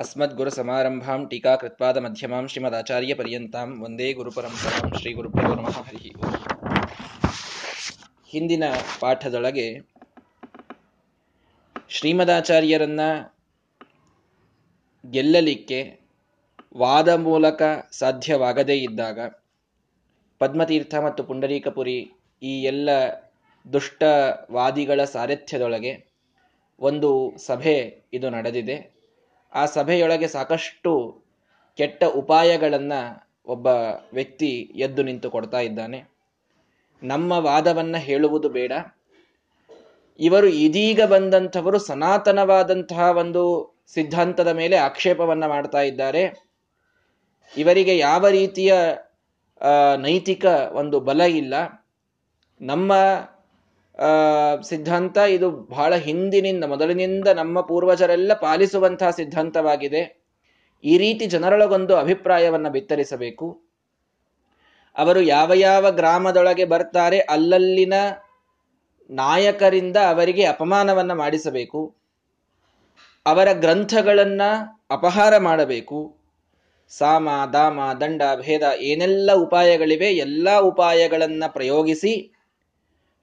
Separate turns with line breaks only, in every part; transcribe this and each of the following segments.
अस्मद्गुरुसमारम्भां टीकाकृत्पादमध्यमां ಶ್ರೀಮದಾಚಾರ್ಯಪರ್ಯಂತಾಂ ವಂದೇ ಗುರುಪರಂಪರಾಂ ಶ್ರೀ ಗುರುಪ್ರಭು ನಮಃ ಹರಿ ಓಂ ಹಿಂದಿನ ಪಾಠದೊಳಗೆ ಶ್ರೀಮದಾಚಾರ್ಯರನ್ನ ಗೆಲ್ಲಲಿಕ್ಕೆ ವಾದ ಮೂಲಕ ಸಾಧ್ಯವಾಗದೇ ಇದ್ದಾಗ ಪದ್ಮತೀರ್ಥ ಮತ್ತು ಪುಂಡರೀಕಪುರಿ ಈ ಎಲ್ಲ ದುಷ್ಟವಾದಿಗಳ ಸಾರಥ್ಯದೊಳಗೆ ಒಂದು ಸಭೆ ಇದು ನಡೆದಿದೆ ಆ ಸಭೆಯೊಳಗೆ ಸಾಕಷ್ಟು ಕೆಟ್ಟ ಉಪಾಯಗಳನ್ನು ಒಬ್ಬ ವ್ಯಕ್ತಿ ಎದ್ದು ನಿಂತು ಕೊಡ್ತಾ ಇದ್ದಾನೆ. ನಮ್ಮ ವಾದವನ್ನು ಹೇಳುವುದು ಬೇಡ. ಇವರು ಇದೀಗ ಬಂದಂಥವರು ಸನಾತನವಾದಂತಹ ಒಂದು ಸಿದ್ಧಾಂತದ ಮೇಲೆ ಆಕ್ಷೇಪವನ್ನು ಮಾಡ್ತಾ ಇದ್ದಾರೆ. ಇವರಿಗೆ ಯಾವ ರೀತಿಯ ನೈತಿಕ ಒಂದು ಬಲ ಇಲ್ಲ. ನಮ್ಮ ಸಿದ್ಧಾಂತ ಇದು ಬಹಳ ಹಿಂದಿನಿಂದ, ಮೊದಲಿನಿಂದ ನಮ್ಮ ಪೂರ್ವಜರೆಲ್ಲ ಪಾಲಿಸುವಂತಹ ಸಿದ್ಧಾಂತವಾಗಿದೆ. ಈ ರೀತಿ ಜನರೊಳಗೊಂದು ಅಭಿಪ್ರಾಯವನ್ನು ಬಿತ್ತರಿಸಬೇಕು. ಅವರು ಯಾವ ಯಾವ ಗ್ರಾಮದೊಳಗೆ ಬರ್ತಾರೆ, ಅಲ್ಲಲ್ಲಿನ ನಾಯಕರಿಂದ ಅವರಿಗೆ ಅಪಮಾನವನ್ನು ಮಾಡಿಸಬೇಕು. ಅವರ ಗ್ರಂಥಗಳನ್ನು ಅಪಹಾರ ಮಾಡಬೇಕು. ಸಾಮ ದಾಮ ದಂಡ, ಭೇದ ಏನೆಲ್ಲ ಉಪಾಯಗಳಿವೆ, ಎಲ್ಲ ಉಪಾಯಗಳನ್ನು ಪ್ರಯೋಗಿಸಿ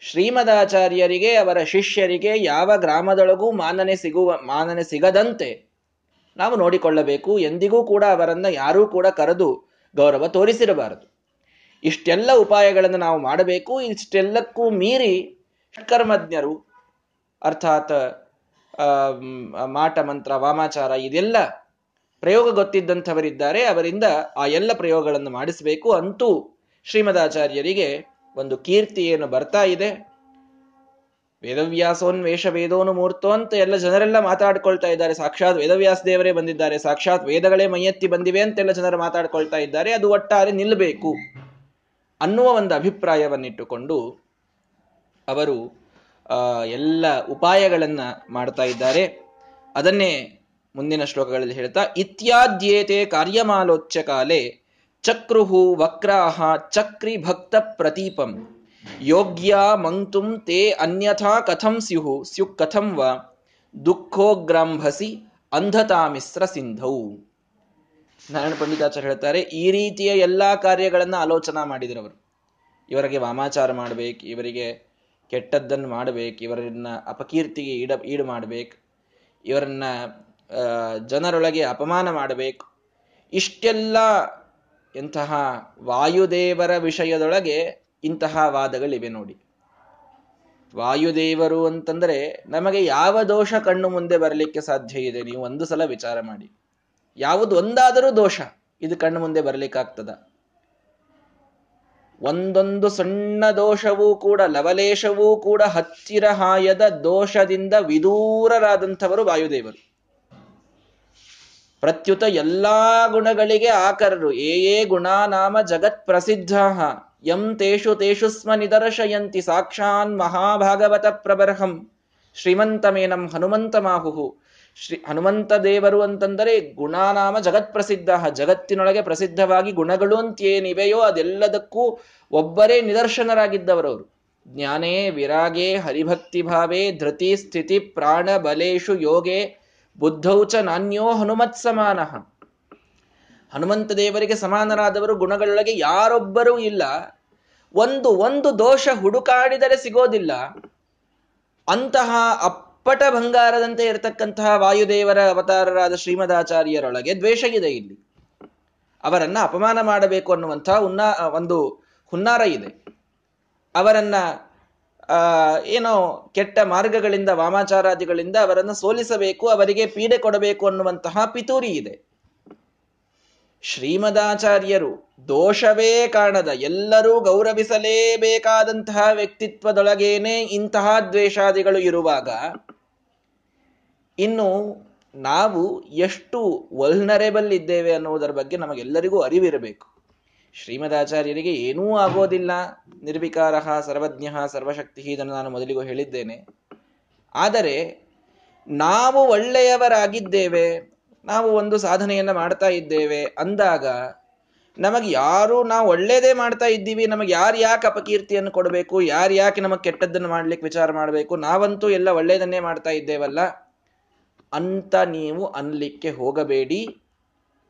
ಶ್ರೀಮದಾಚಾರ್ಯರಿಗೆ, ಅವರ ಶಿಷ್ಯರಿಗೆ ಯಾವ ಗ್ರಾಮದೊಳಗೂ ಮಾನನೆ ಸಿಗುವ, ಮಾನನೆ ಸಿಗದಂತೆ ನಾವು ನೋಡಿಕೊಳ್ಳಬೇಕು. ಎಂದಿಗೂ ಕೂಡ ಅವರನ್ನ ಯಾರೂ ಕೂಡ ಕರೆದು ಗೌರವ ತೋರಿಸಿರಬಾರದು. ಇಷ್ಟೆಲ್ಲ ಉಪಾಯಗಳನ್ನು ನಾವು ಮಾಡಬೇಕು. ಇಷ್ಟೆಲ್ಲಕ್ಕೂ ಮೀರಿ ಷಟ್ಕರ್ಮಜ್ಞರು ಅರ್ಥಾತ್ ಮಾಟ ಮಂತ್ರ ವಾಮಾಚಾರ, ಇದೆಲ್ಲ ಪ್ರಯೋಗ ಗೊತ್ತಿದ್ದಂಥವರಿದ್ದಾರೆ ಅವರಿಂದ ಆ ಎಲ್ಲ ಪ್ರಯೋಗಗಳನ್ನು ಮಾಡಿಸಬೇಕು. ಅಂತೂ ಶ್ರೀಮದಾಚಾರ್ಯರಿಗೆ ಒಂದು ಕೀರ್ತಿ ಏನು ಬರ್ತಾ ಇದೆ. ವೇದವ್ಯಾಸೋನ್ ವೇಷ ವೇದೋನು ಮೂರ್ತೋ ಅಂತ ಎಲ್ಲ ಜನರೆಲ್ಲ ಮಾತಾಡ್ಕೊಳ್ತಾ ಇದ್ದಾರೆ. ಸಾಕ್ಷಾತ್ ವೇದವ್ಯಾಸ ದೇವರೇ ಬಂದಿದ್ದಾರೆ. ಸಾಕ್ಷಾತ್ ವೇದಗಳೇ ಮೈಯೆತ್ತಿ ಬಂದಿವೆ ಅಂತೆಲ್ಲ ಜನರು ಮಾತಾಡ್ಕೊಳ್ತಾ ಇದ್ದಾರೆ. ಅದು ಒಟ್ಟಾರೆ ನಿಲ್ಲಬೇಕು ಅನ್ನುವ ಒಂದು ಅಭಿಪ್ರಾಯವನ್ನಿಟ್ಟುಕೊಂಡು ಅವರು ಎಲ್ಲ ಉಪಾಯಗಳನ್ನ ಮಾಡ್ತಾ ಇದ್ದಾರೆ. ಅದನ್ನೇ ಮುಂದಿನ ಶ್ಲೋಕಗಳಲ್ಲಿ ಹೇಳ್ತಾ, ಇತ್ಯಾದ್ಯೇತೆ ಕಾರ್ಯಮಾಲೋಚ್ಯ ಚಕ್ರುಹು ವಕ್ರಾಹ ಚಕ್ರಿ ಭಕ್ತ ಪ್ರತೀಪಂ ಯೋಗ್ಯ ಮಂಕ್ತುಂ ತೇ ಅನ್ಯಥಾ ಕಥಂ ಸ್ಯುಹು ಸ್ಯು ಕಥಂ ವ ದುಃಖೋಗ್ರಂಭಸಿ ಅಂಧತಾಮಿಸ್ರ ಸಿಂಧೌ. ನಾರಾಯಣ ಪಂಡಿತಾಚಾರ್ಯ ಹೇಳ್ತಾರೆ, ಈ ರೀತಿಯ ಎಲ್ಲಾ ಕಾರ್ಯಗಳನ್ನ ಆಲೋಚನಾ ಮಾಡಿದರವರು. ಇವರಿಗೆ ವಾಮಾಚಾರ ಮಾಡ್ಬೇಕು, ಇವರಿಗೆ ಕೆಟ್ಟದ್ದನ್ನು ಮಾಡ್ಬೇಕು, ಇವರನ್ನ ಅಪಕೀರ್ತಿಗೆ ಈಡ, ಈಡು ಮಾಡ್ಬೇಕು, ಇವರನ್ನ ಜನರೊಳಗೆ ಅಪಮಾನ ಮಾಡಬೇಕು. ಇಷ್ಟೆಲ್ಲ ಎಂತಹ ವಾಯುದೇವರ ವಿಷಯದೊಳಗೆ ಇಂತಹ ವಾದಗಳಿವೆ ನೋಡಿ. ವಾಯುದೇವರು ಅಂತಂದ್ರೆ ನಮಗೆ ಯಾವ ದೋಷ ಕಣ್ಣು ಮುಂದೆ ಬರಲಿಕ್ಕೆ ಸಾಧ್ಯ ಇದೆ? ನೀವು ಒಂದು ಸಲ ವಿಚಾರ ಮಾಡಿ. ಯಾವುದು ಒಂದಾದರೂ ದೋಷ ಇದು ಕಣ್ಣು ಮುಂದೆ ಬರಲಿಕ್ಕಾಗ್ತದ. ಒಂದೊಂದು ಸಣ್ಣ ದೋಷವೂ ಕೂಡ, ಲವಲೇಶವೂ ಕೂಡ ಹತ್ತಿರ ಹಾಯದ ದೋಷದಿಂದ ವಿದೂರರಾದಂಥವರು ವಾಯುದೇವರು. ಪ್ರತ್ಯುತ ಎಲ್ಲಾ ಗುಣಗಳಿಗೆ ಆಕರರು. ಏ ಏ ಗುಣಾನಾಮ ಜಗತ್ ಪ್ರಸಿದ್ಧ ಯಂ ತೇಷು ತೇಷು ಸ್ಮ ನಿದರ್ಶಯಂತಿ ಸಾಕ್ಷಾನ್ ಮಹಾಭಾಗವತ ಪ್ರಬರ್ಹಂ. ಶ್ರೀಮಂತಮೇನಂ ಹನುಮಂತ ಮಾಹುಹು ಶ್ರೀ ಹನುಮಂತ ದೇವರು ಅಂತಂದರೆ ಗುಣಾನಾಮ ಜಗತ್ ಪ್ರಸಿದ್ಧ ಜಗತ್ತಿನೊಳಗೆ ಪ್ರಸಿದ್ಧವಾಗಿ ಗುಣಗಳು ಅಂತೇನಿವೆಯೋ ಅದೆಲ್ಲದಕ್ಕೂ ಒಬ್ಬರೇ ನಿದರ್ಶನರಾಗಿದ್ದವರವರು. ಜ್ಞಾನೇ ವಿರಾಗೇ ಹರಿಭಕ್ತಿ ಭಾವೇ ಧೃತಿ ಸ್ಥಿತಿ ಪ್ರಾಣ ಬಲೇಶು ಯೋಗೆ ಬುದ್ಧೌಚ ನಾನ್ಯೋ ಹನುಮತ್ ಸಮಾನ ಹನುಮಂತ ದೇವರಿಗೆ ಸಮಾನರಾದವರು ಗುಣಗಳೊಳಗೆ ಯಾರೊಬ್ಬರೂ ಇಲ್ಲ. ಒಂದು ಒಂದು ದೋಷ ಹುಡುಕಾಡಿದರೆ ಸಿಗೋದಿಲ್ಲ. ಅಂತಹ ಅಪ್ಪಟ ಬಂಗಾರದಂತೆ ಇರತಕ್ಕಂತಹ ವಾಯುದೇವರ ಅವತಾರರಾದ ಶ್ರೀಮದಾಚಾರ್ಯರೊಳಗೆ ದ್ವೇಷ ಇದೆ ಇಲ್ಲಿ. ಅವರನ್ನ ಅಪಮಾನ ಮಾಡಬೇಕು ಅನ್ನುವಂತಹ ಉನ್ನಾ ಒಂದು ಹುನ್ನಾರ ಇದೆ. ಅವರನ್ನ ಏನೋ ಕೆಟ್ಟ ಮಾರ್ಗಗಳಿಂದ, ವಾಮಾಚಾರಾದಿಗಳಿಂದ ಅವರನ್ನು ಸೋಲಿಸಬೇಕು, ಅವರಿಗೆ ಪೀಡೆ ಕೊಡಬೇಕು ಅನ್ನುವಂತಹ ಪಿತೂರಿ ಇದೆ. ಶ್ರೀಮದಾಚಾರ್ಯರು ದೋಷವೇ ಕಾಣದ, ಎಲ್ಲರೂ ಗೌರವಿಸಲೇಬೇಕಾದಂತಹ ವ್ಯಕ್ತಿತ್ವದೊಳಗೇನೆ ಇಂತಹ ದ್ವೇಷಾದಿಗಳು ಇರುವಾಗ, ಇನ್ನು ನಾವು ಎಷ್ಟು ವಲ್ನರೇಬಲ್ ಇದ್ದೇವೆ ಅನ್ನುವುದರ ಬಗ್ಗೆ ನಮಗೆಲ್ಲರಿಗೂ ಅರಿವಿರಬೇಕು. ಶ್ರೀಮದಾಚಾರ್ಯರಿಗೆ ಏನೂ ಆಗೋದಿಲ್ಲ. ನಿರ್ವಿಕಾರ, ಸರ್ವಜ್ಞ, ಸರ್ವಶಕ್ತಿ ಇದನ್ನು ನಾನು ಮೊದಲಿಗೂ ಹೇಳಿದ್ದೇನೆ. ಆದರೆ, ನಾವು ಒಳ್ಳೆಯವರಾಗಿದ್ದೇವೆ, ನಾವು ಒಂದು ಸಾಧನೆಯನ್ನು ಮಾಡ್ತಾ ಇದ್ದೇವೆ ಅಂದಾಗ, ನಮಗೆ ಯಾರು ನಾವು ಒಳ್ಳೇದೇ ಮಾಡ್ತಾ ಇದ್ದೀವಿ, ನಮಗೆ ಯಾರು ಯಾಕೆ ಅಪಕೀರ್ತಿಯನ್ನು ಕೊಡಬೇಕು, ಯಾರು ಯಾಕೆ ನಮಗೆ ಕೆಟ್ಟದ್ದನ್ನು ಮಾಡ್ಲಿಕ್ಕೆ ವಿಚಾರ ಮಾಡಬೇಕು, ನಾವಂತೂ ಎಲ್ಲ ಒಳ್ಳೆಯದನ್ನೇ ಮಾಡ್ತಾ ಇದ್ದೇವಲ್ಲ ಅಂತ ನೀವು ಅನ್ಲಿಕ್ಕೆ ಹೋಗಬೇಡಿ.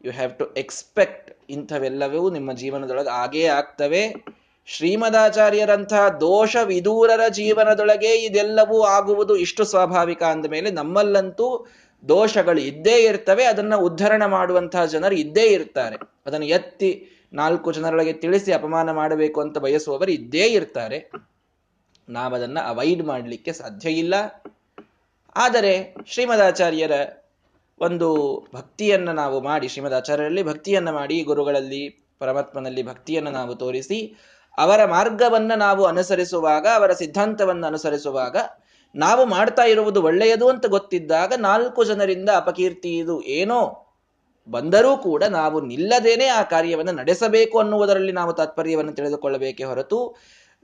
ಯು ಹ್ಯಾವ್ ಟು ಎಕ್ಸ್ಪೆಕ್ಟ್ ಇಂಥವೆಲ್ಲವೂ ನಿಮ್ಮ ಜೀವನದೊಳಗೆ ಆಗೇ ಆಗ್ತವೆ. ಶ್ರೀಮದಾಚಾರ್ಯರಂತಹ ದೋಷ ವಿದೂರರ ಜೀವನದೊಳಗೆ ಇದೆಲ್ಲವೂ ಆಗುವುದು ಇಷ್ಟು ಸ್ವಾಭಾವಿಕ ಅಂದ ಮೇಲೆ ನಮ್ಮಲ್ಲಂತೂ ದೋಷಗಳು ಇದ್ದೇ ಇರ್ತವೆ. ಅದನ್ನ ಉದ್ಧರಣ ಮಾಡುವಂತಹ ಜನರು ಇದ್ದೇ ಇರ್ತಾರೆ. ಅದನ್ನು ಎತ್ತಿ ನಾಲ್ಕು ಜನರೊಳಗೆ ತಿಳಿಸಿ ಅಪಮಾನ ಮಾಡಬೇಕು ಅಂತ ಬಯಸುವವರು ಇದ್ದೇ ಇರ್ತಾರೆ. ನಾವದನ್ನ ಅವಾಯ್ಡ್ ಮಾಡಲಿಕ್ಕೆ ಸಾಧ್ಯ ಇಲ್ಲ. ಆದರೆ ಶ್ರೀಮದಾಚಾರ್ಯರ ಒಂದು ಭಕ್ತಿಯನ್ನು ನಾವು ಮಾಡಿ ಶ್ರೀಮದಾಚಾರ್ಯರಲ್ಲಿ ಭಕ್ತಿಯನ್ನು ಮಾಡಿ, ಗುರುಗಳಲ್ಲಿ, ಪರಮಾತ್ಮನಲ್ಲಿ ಭಕ್ತಿಯನ್ನು ನಾವು ತೋರಿಸಿ, ಅವರ ಮಾರ್ಗವನ್ನು ನಾವು ಅನುಸರಿಸುವಾಗ, ಅವರ ಸಿದ್ಧಾಂತವನ್ನು ಅನುಸರಿಸುವಾಗ, ನಾವು ಮಾಡ್ತಾ ಇರುವುದು ಒಳ್ಳೆಯದು ಅಂತ ಗೊತ್ತಿದ್ದಾಗ ನಾಲ್ಕು ಜನರಿಂದ ಅಪಕೀರ್ತಿ ಇದು ಏನೋ ಬಂದರೂ ಕೂಡ ನಾವು ನಿಲ್ಲದೇನೆ ಆ ಕಾರ್ಯವನ್ನು ನಡೆಸಬೇಕು ಅನ್ನುವುದರಲ್ಲಿ ನಾವು ತಾತ್ಪರ್ಯವನ್ನು ತಿಳಿದುಕೊಳ್ಳಬೇಕೇ ಹೊರತು,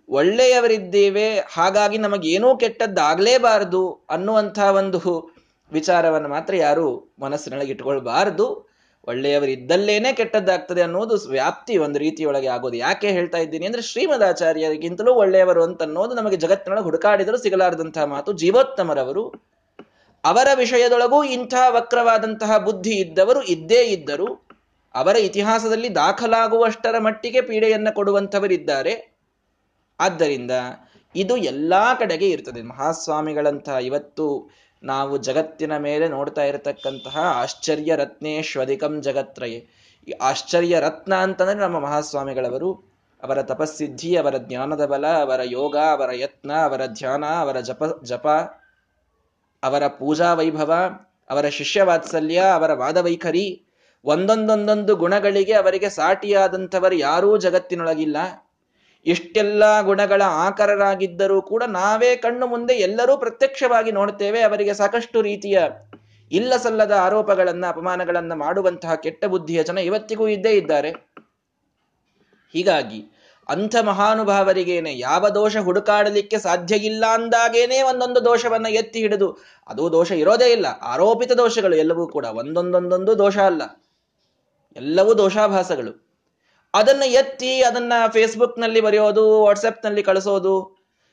ಒಳ್ಳೆಯವರಿದ್ದೇವೆ, ಹಾಗಾಗಿ ನಮಗೇನೂ ಕೆಟ್ಟದ್ದಾಗಲೇಬಾರದು ಅನ್ನುವಂಥ ಒಂದು ವಿಚಾರವನ್ನು ಮಾತ್ರ ಯಾರು ಮನಸ್ಸಿನೊಳಗೆ ಒಳ್ಳೆಯವರು ಒಳ್ಳೆಯವರಿದ್ದಲ್ಲೇನೆ ಕೆಟ್ಟದ್ದಾಗ್ತದೆ ಅನ್ನೋದು ವ್ಯಾಪ್ತಿ ಒಂದು ರೀತಿಯೊಳಗೆ ಆಗೋದು. ಯಾಕೆ ಹೇಳ್ತಾ ಇದ್ದೀನಿ ಅಂದ್ರೆ ಶ್ರೀಮದಾಚಾರ್ಯರಿಗಿಂತಲೂ ಒಳ್ಳೆಯವರು ಅಂತ ಅನ್ನೋದು ನಮಗೆ ಜಗತ್ತಿನೊಳಗೆ ಹುಡುಕಾಡಿದರೂ ಸಿಗಲಾರದಂತಹ ಮಾತು ಜೀವೋತ್ತಮರವರು. ಅವರ ವಿಷಯದೊಳಗೂ ಇಂಥ ವಕ್ರವಾದಂತಹ ಬುದ್ಧಿ ಇದ್ದವರು ಇದ್ದೇ ಇದ್ದರು. ಅವರ ಇತಿಹಾಸದಲ್ಲಿ ದಾಖಲಾಗುವಷ್ಟರ ಮಟ್ಟಿಗೆ ಪೀಡೆಯನ್ನ ಕೊಡುವಂಥವರಿದ್ದಾರೆ. ಆದ್ದರಿಂದ ಇದು ಎಲ್ಲ ಕಡೆಗೆ ಇರ್ತದೆ. ಮಹಾಸ್ವಾಮಿಗಳಂತಹ ಇವತ್ತು ನಾವು ಜಗತ್ತಿನ ಮೇಲೆ ನೋಡ್ತಾ ಇರತಕ್ಕಂತಹ ಆಶ್ಚರ್ಯ ರತ್ನೇಶ್ವಧಿಕಂ ಜಗತ್ರಯೇ. ಈ ಆಶ್ಚರ್ಯ ರತ್ನ ಅಂತಂದ್ರೆ ನಮ್ಮ ಮಹಾಸ್ವಾಮಿಗಳವರು. ಅವರ ತಪಸ್ಸಿದ್ಧಿ, ಅವರ ಜ್ಞಾನದ ಬಲ, ಅವರ ಯೋಗ, ಅವರ ಯತ್ನ, ಅವರ ಧ್ಯಾನ, ಅವರ ಜಪ ಜಪ, ಅವರ ಪೂಜಾ ವೈಭವ, ಅವರ ಶಿಷ್ಯ ವಾತ್ಸಲ್ಯ, ಅವರ ವಾದವೈಖರಿ ಒಂದೊಂದೊಂದೊಂದು ಗುಣಗಳಿಗೆ ಅವರಿಗೆ ಸಾಟಿಯಾದಂಥವರು ಯಾರೂ ಜಗತ್ತಿನೊಳಗಿಲ್ಲ. ಇಷ್ಟೆಲ್ಲ ಗುಣಗಳ ಆಕರರಾಗಿದ್ದರೂ ಕೂಡ ನಾವೇ ಕಣ್ಣು ಮುಂದೆ ಎಲ್ಲರೂ ಪ್ರತ್ಯಕ್ಷವಾಗಿ ನೋಡ್ತೇವೆ ಅವರಿಗೆ ಸಾಕಷ್ಟು ರೀತಿಯ ಇಲ್ಲ ಸಲ್ಲದ ಆರೋಪಗಳನ್ನ, ಅಪಮಾನಗಳನ್ನ ಮಾಡುವಂತಹ ಕೆಟ್ಟ ಬುದ್ಧಿಯ ಜನ ಇವತ್ತಿಗೂ ಇದ್ದೇ ಇದ್ದಾರೆ. ಹೀಗಾಗಿ ಅಂಥ ಮಹಾನುಭಾವರಿಗೇನೆ ಯಾವ ದೋಷ ಹುಡುಕಾಡಲಿಕ್ಕೆ ಸಾಧ್ಯ ಇಲ್ಲ ಅಂದಾಗೇನೆ ಒಂದೊಂದು ದೋಷವನ್ನ ಎತ್ತಿ ಹಿಡಿದು, ಅದು ದೋಷ ಇರೋದೇ ಇಲ್ಲ, ಆರೋಪಿತ ದೋಷಗಳು ಎಲ್ಲವೂ ಕೂಡ ಒಂದೊಂದೊಂದೊಂದು ದೋಷ ಅಲ್ಲ. ಎಲ್ಲವೂ ದೋಷಾಭಾಸಗಳು. ಅದನ್ನ ಎತ್ತಿ ಅದನ್ನ ಫೇಸ್ಬುಕ್ನಲ್ಲಿ ಬರೆಯೋದು ವಾಟ್ಸಪ್ನಲ್ಲಿ ಕಳಿಸೋದು,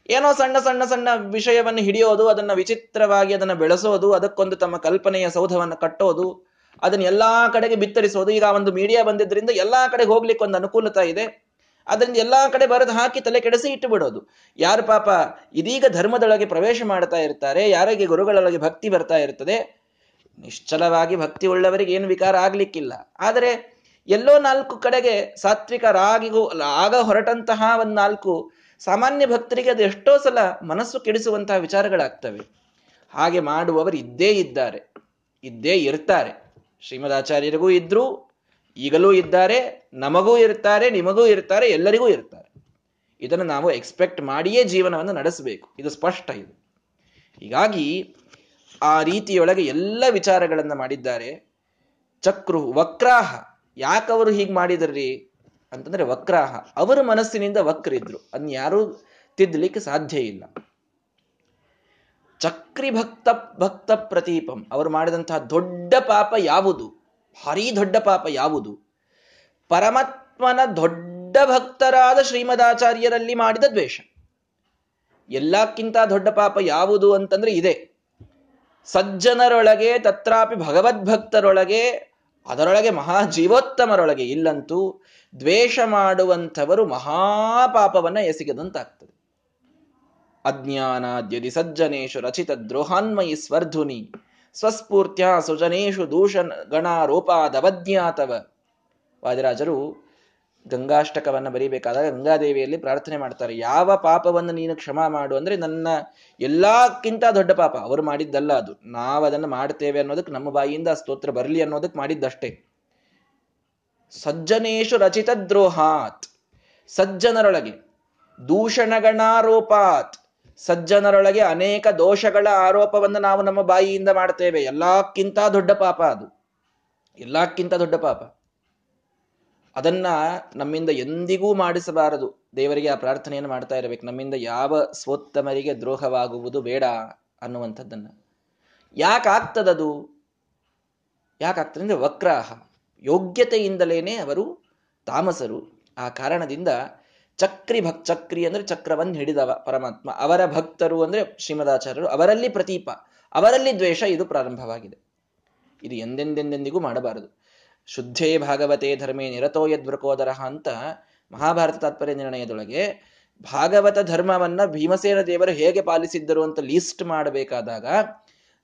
ಏನೋ ಸಣ್ಣ ಸಣ್ಣ ಸಣ್ಣ ವಿಷಯವನ್ನು ಹಿಡಿಯೋದು, ಅದನ್ನ ವಿಚಿತ್ರವಾಗಿ ಅದನ್ನ ಬೆಳೆಸೋದು, ಅದಕ್ಕೊಂದು ತಮ್ಮ ಕಲ್ಪನೆಯ ಸೌಧವನ್ನು ಕಟ್ಟೋದು, ಅದನ್ನ ಎಲ್ಲಾ ಕಡೆಗೆ ಬಿತ್ತರಿಸೋದು. ಈಗ ಒಂದು ಮೀಡಿಯಾ ಬಂದಿದ್ದರಿಂದ ಎಲ್ಲಾ ಕಡೆಗೆ ಹೋಗ್ಲಿಕ್ಕೆ ಒಂದು ಅನುಕೂಲತೆ ಇದೆ. ಅದರಿಂದ ಎಲ್ಲಾ ಕಡೆ ಬರೆದು ಹಾಕಿ ತಲೆ ಕೆಡಿಸಿ ಇಟ್ಟು ಬಿಡೋದು ಯಾರು ಪಾಪ ಇದೀಗ ಧರ್ಮದೊಳಗೆ ಪ್ರವೇಶ ಮಾಡ್ತಾ ಇರ್ತಾರೆ, ಯಾರಿಗೆ ಗುರುಗಳೊಳಗೆ ಭಕ್ತಿ ಬರ್ತಾ ಇರ್ತದೆ, ನಿಶ್ಚಲವಾಗಿ ಭಕ್ತಿ ಉಳ್ಳವರಿಗೆ ಏನು ವಿಕಾರ ಆಗ್ಲಿಕ್ಕಿಲ್ಲ. ಆದರೆ ಎಲ್ಲೋ ನಾಲ್ಕು ಕಡೆಗೆ ಸಾತ್ವಿಕ ಸಾತ್ವಿಕರಾಗಿಗೂ ಆಗ ಹೊರಟಂತಹ ಒಂದು ನಾಲ್ಕು ಸಾಮಾನ್ಯ ಭಕ್ತರಿಗೆ ಅದು ಎಷ್ಟೋ ಸಲ ಮನಸ್ಸು ಕೆಡಿಸುವಂತಹ ವಿಚಾರಗಳಾಗ್ತವೆ. ಹಾಗೆ ಮಾಡುವವರು ಇದ್ದೇ ಇದ್ದಾರೆ, ಇದ್ದೇ ಇರ್ತಾರೆ. ಶ್ರೀಮದಾಚಾರ್ಯರಿಗೂ ಇದ್ರು, ಈಗಲೂ ಇದ್ದಾರೆ, ನಮಗೂ ಇರ್ತಾರೆ, ನಿಮಗೂ ಇರ್ತಾರೆ, ಎಲ್ಲರಿಗೂ ಇರ್ತಾರೆ. ಇದನ್ನು ನಾವು ಎಕ್ಸ್ಪೆಕ್ಟ್ ಮಾಡಿಯೇ ಜೀವನವನ್ನು ನಡೆಸಬೇಕು. ಇದು ಸ್ಪಷ್ಟ ಇದು. ಹೀಗಾಗಿ ಆ ರೀತಿಯೊಳಗೆ ಎಲ್ಲ ವಿಚಾರಗಳನ್ನು ಮಾಡಿದ್ದಾರೆ. ಚಕ್ರು, ವಕ್ರಾಹ ಯಾಕವರು ಹೀಗೆ ಮಾಡಿದ್ರಿ ಅಂತಂದ್ರೆ ವಕ್ರಾಹ. ಅವರ ಮನಸ್ಸಿನಿಂದ ವಕ್ರಿದ್ರು. ಅದನ್ನ ಯಾರೂ ತಿದ್ದಲಿಕ್ಕೆ ಸಾಧ್ಯ ಇಲ್ಲ. ಚಕ್ರಿ ಭಕ್ತ ಭಕ್ತ ಪ್ರತೀಪಂ. ಅವರು ಮಾಡಿದಂತಹ ದೊಡ್ಡ ಪಾಪ ಯಾವುದು? ಭಾರೀ ದೊಡ್ಡ ಪಾಪ ಯಾವುದು? ಪರಮಾತ್ಮನ ದೊಡ್ಡ ಭಕ್ತರಾದ ಶ್ರೀಮದಾಚಾರ್ಯರಲ್ಲಿ ಮಾಡಿದ ದ್ವೇಷ. ಎಲ್ಲಕ್ಕಿಂತ ದೊಡ್ಡ ಪಾಪ ಯಾವುದು ಅಂತಂದ್ರೆ ಇದೆ. ಸಜ್ಜನರೊಳಗೆ, ತತ್ರಾಪಿ ಭಗವದ್ಭಕ್ತರೊಳಗೆ ಅದರೊಳಗೆ ಮಹಾ ಜೀವೋತ್ತಮರೊಳಗೆ ಇಲ್ಲಂತೂ ದ್ವೇಷ ಮಾಡುವಂಥವರು ಮಹಾಪಾಪವನ್ನ ಎಸಗಿದಂತಾಗ್ತದೆ. ಅಜ್ಞಾನಾದ್ಯದಿ ಸಜ್ಜನೇಶು ರಚಿತ ದ್ರೋಹಾನ್ಮಯಿ ಸ್ವರ್ಧುನಿ, ಸ್ವಸ್ಫೂರ್ತ್ಯ ಸುಜನೇಶು ದೂಷ ಗಣಾರೋಪಾದವಜ್ಞಾತವ. ವಾದಿರಾಜರು ಗಂಗಾಷ್ಟಕವನ್ನ ಬರೀಬೇಕಾದಾಗ ಗಂಗಾದೇವಿಯಲ್ಲಿ ಪ್ರಾರ್ಥನೆ ಮಾಡ್ತಾರೆ. ಯಾವ ಪಾಪವನ್ನು ನೀನು ಕ್ಷಮಾ ಮಾಡು ಅಂದ್ರೆ ನನ್ನ ಎಲ್ಲಕ್ಕಿಂತ ದೊಡ್ಡ ಪಾಪ. ಅವರು ಮಾಡಿದ್ದಲ್ಲ ಅದು. ನಾವು ಅದನ್ನು ಮಾಡ್ತೇವೆ ಅನ್ನೋದಕ್ಕೆ ನಮ್ಮ ಬಾಯಿಯಿಂದ ಸ್ತೋತ್ರ ಬರಲಿ ಅನ್ನೋದಕ್ಕೆ ಮಾಡಿದ್ದಷ್ಟೇ. ಸಜ್ಜನೇಶು ರಚಿತ ದ್ರೋಹಾತ್. ಸಜ್ಜನರೊಳಗೆ ದೂಷಣಗಣಾರೋಪಾತ್. ಸಜ್ಜನರೊಳಗೆ ಅನೇಕ ದೋಷಗಳ ಆರೋಪವನ್ನು ನಾವು ನಮ್ಮ ಬಾಯಿಯಿಂದ ಮಾಡ್ತೇವೆ. ಎಲ್ಲಕ್ಕಿಂತ ದೊಡ್ಡ ಪಾಪ ಅದು. ಎಲ್ಲಕ್ಕಿಂತ ದೊಡ್ಡ ಪಾಪ. ಅದನ್ನ ನಮ್ಮಿಂದ ಎಂದಿಗೂ ಮಾಡಿಸಬಾರದು. ದೇವರಿಗೆ ಆ ಪ್ರಾರ್ಥನೆಯನ್ನು ಮಾಡ್ತಾ ಇರಬೇಕು. ನಮ್ಮಿಂದ ಯಾವ ಸ್ವೋತ್ತಮರಿಗೆ ದ್ರೋಹವಾಗುವುದು ಬೇಡ ಅನ್ನುವಂಥದ್ದನ್ನ. ಯಾಕಾಗ್ತದದು? ಯಾಕಾಗ್ತದೆ ಅಂದ್ರೆ ವಕ್ರಾಹ. ಯೋಗ್ಯತೆಯಿಂದಲೇನೆ ಅವರು ತಾಮಸರು. ಆ ಕಾರಣದಿಂದ ಚಕ್ರಿ ಭಕ್, ಚಕ್ರಿ ಅಂದ್ರೆ ಚಕ್ರವನ್ನು ಹಿಡಿದವ ಪರಮಾತ್ಮ. ಅವರ ಭಕ್ತರು ಅಂದ್ರೆ ಶ್ರೀಮದಾಚಾರ್ಯರು. ಅವರಲ್ಲಿ ಪ್ರತೀಪ. ಅವರಲ್ಲಿ ದ್ವೇಷ, ಇದು ಪ್ರಾರಂಭವಾಗಿದೆ. ಇದು ಎಂದೆಂದೆಂದೆಂದಿಗೂ ಮಾಡಬಾರದು. ಶುದ್ಧೇ ಭಾಗವತೆ ಧರ್ಮೇ ನಿರತೋ ಯದ್ವೃಕೋದರ ಅಂತ ಮಹಾಭಾರತ ತಾತ್ಪರ್ಯ ನಿರ್ಣಯದೊಳಗೆ ಭಾಗವತ ಧರ್ಮವನ್ನ ಭೀಮಸೇನ ದೇವರು ಹೇಗೆ ಪಾಲಿಸಿದ್ದರು ಅಂತ ಲೀಸ್ಟ್ ಮಾಡಬೇಕಾದಾಗ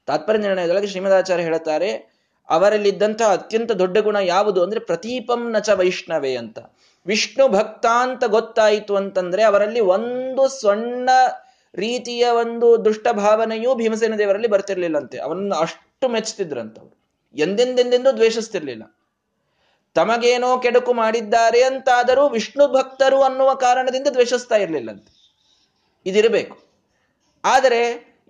ತಾತ್ಪರ್ಯ ನಿರ್ಣಯದೊಳಗೆ ಶ್ರೀಮದಾಚಾರ್ಯ ಹೇಳುತ್ತಾರೆ ಅವರಲ್ಲಿದ್ದಂತಹ ಅತ್ಯಂತ ದೊಡ್ಡ ಗುಣ ಯಾವುದು ಅಂದ್ರೆ ಪ್ರತೀಪಂ ನಚ ವೈಷ್ಣವೇ ಅಂತ. ವಿಷ್ಣು ಭಕ್ತ ಅಂತ ಗೊತ್ತಾಯಿತು ಅಂತಂದ್ರೆ ಅವರಲ್ಲಿ ಒಂದು ಸಣ್ಣ ರೀತಿಯ ಒಂದು ದುಷ್ಟ ಭಾವನೆಯೂ ಭೀಮಸೇನ ದೇವರಲ್ಲಿ ಬರ್ತಿರ್ಲಿಲ್ಲಂತೆ. ಅವನ್ನ ಅಷ್ಟು ಮೆಚ್ಚುತ್ತಿದ್ರಂತವ್ರು ಎಂದೆಂದೆಂದೆಂದೂ ದ್ವೇಷಿಸ್ತಿರ್ಲಿಲ್ಲ. ತಮಗೇನೋ ಕೆಡುಕು ಮಾಡಿದ್ದಾರೆ ಅಂತಾದರೂ ವಿಷ್ಣು ಭಕ್ತರು ಅನ್ನುವ ಕಾರಣದಿಂದ ದ್ವೇಷಿಸ್ತಾ ಇರಲಿಲ್ಲಂತೆ. ಇದಿರಬೇಕು. ಆದರೆ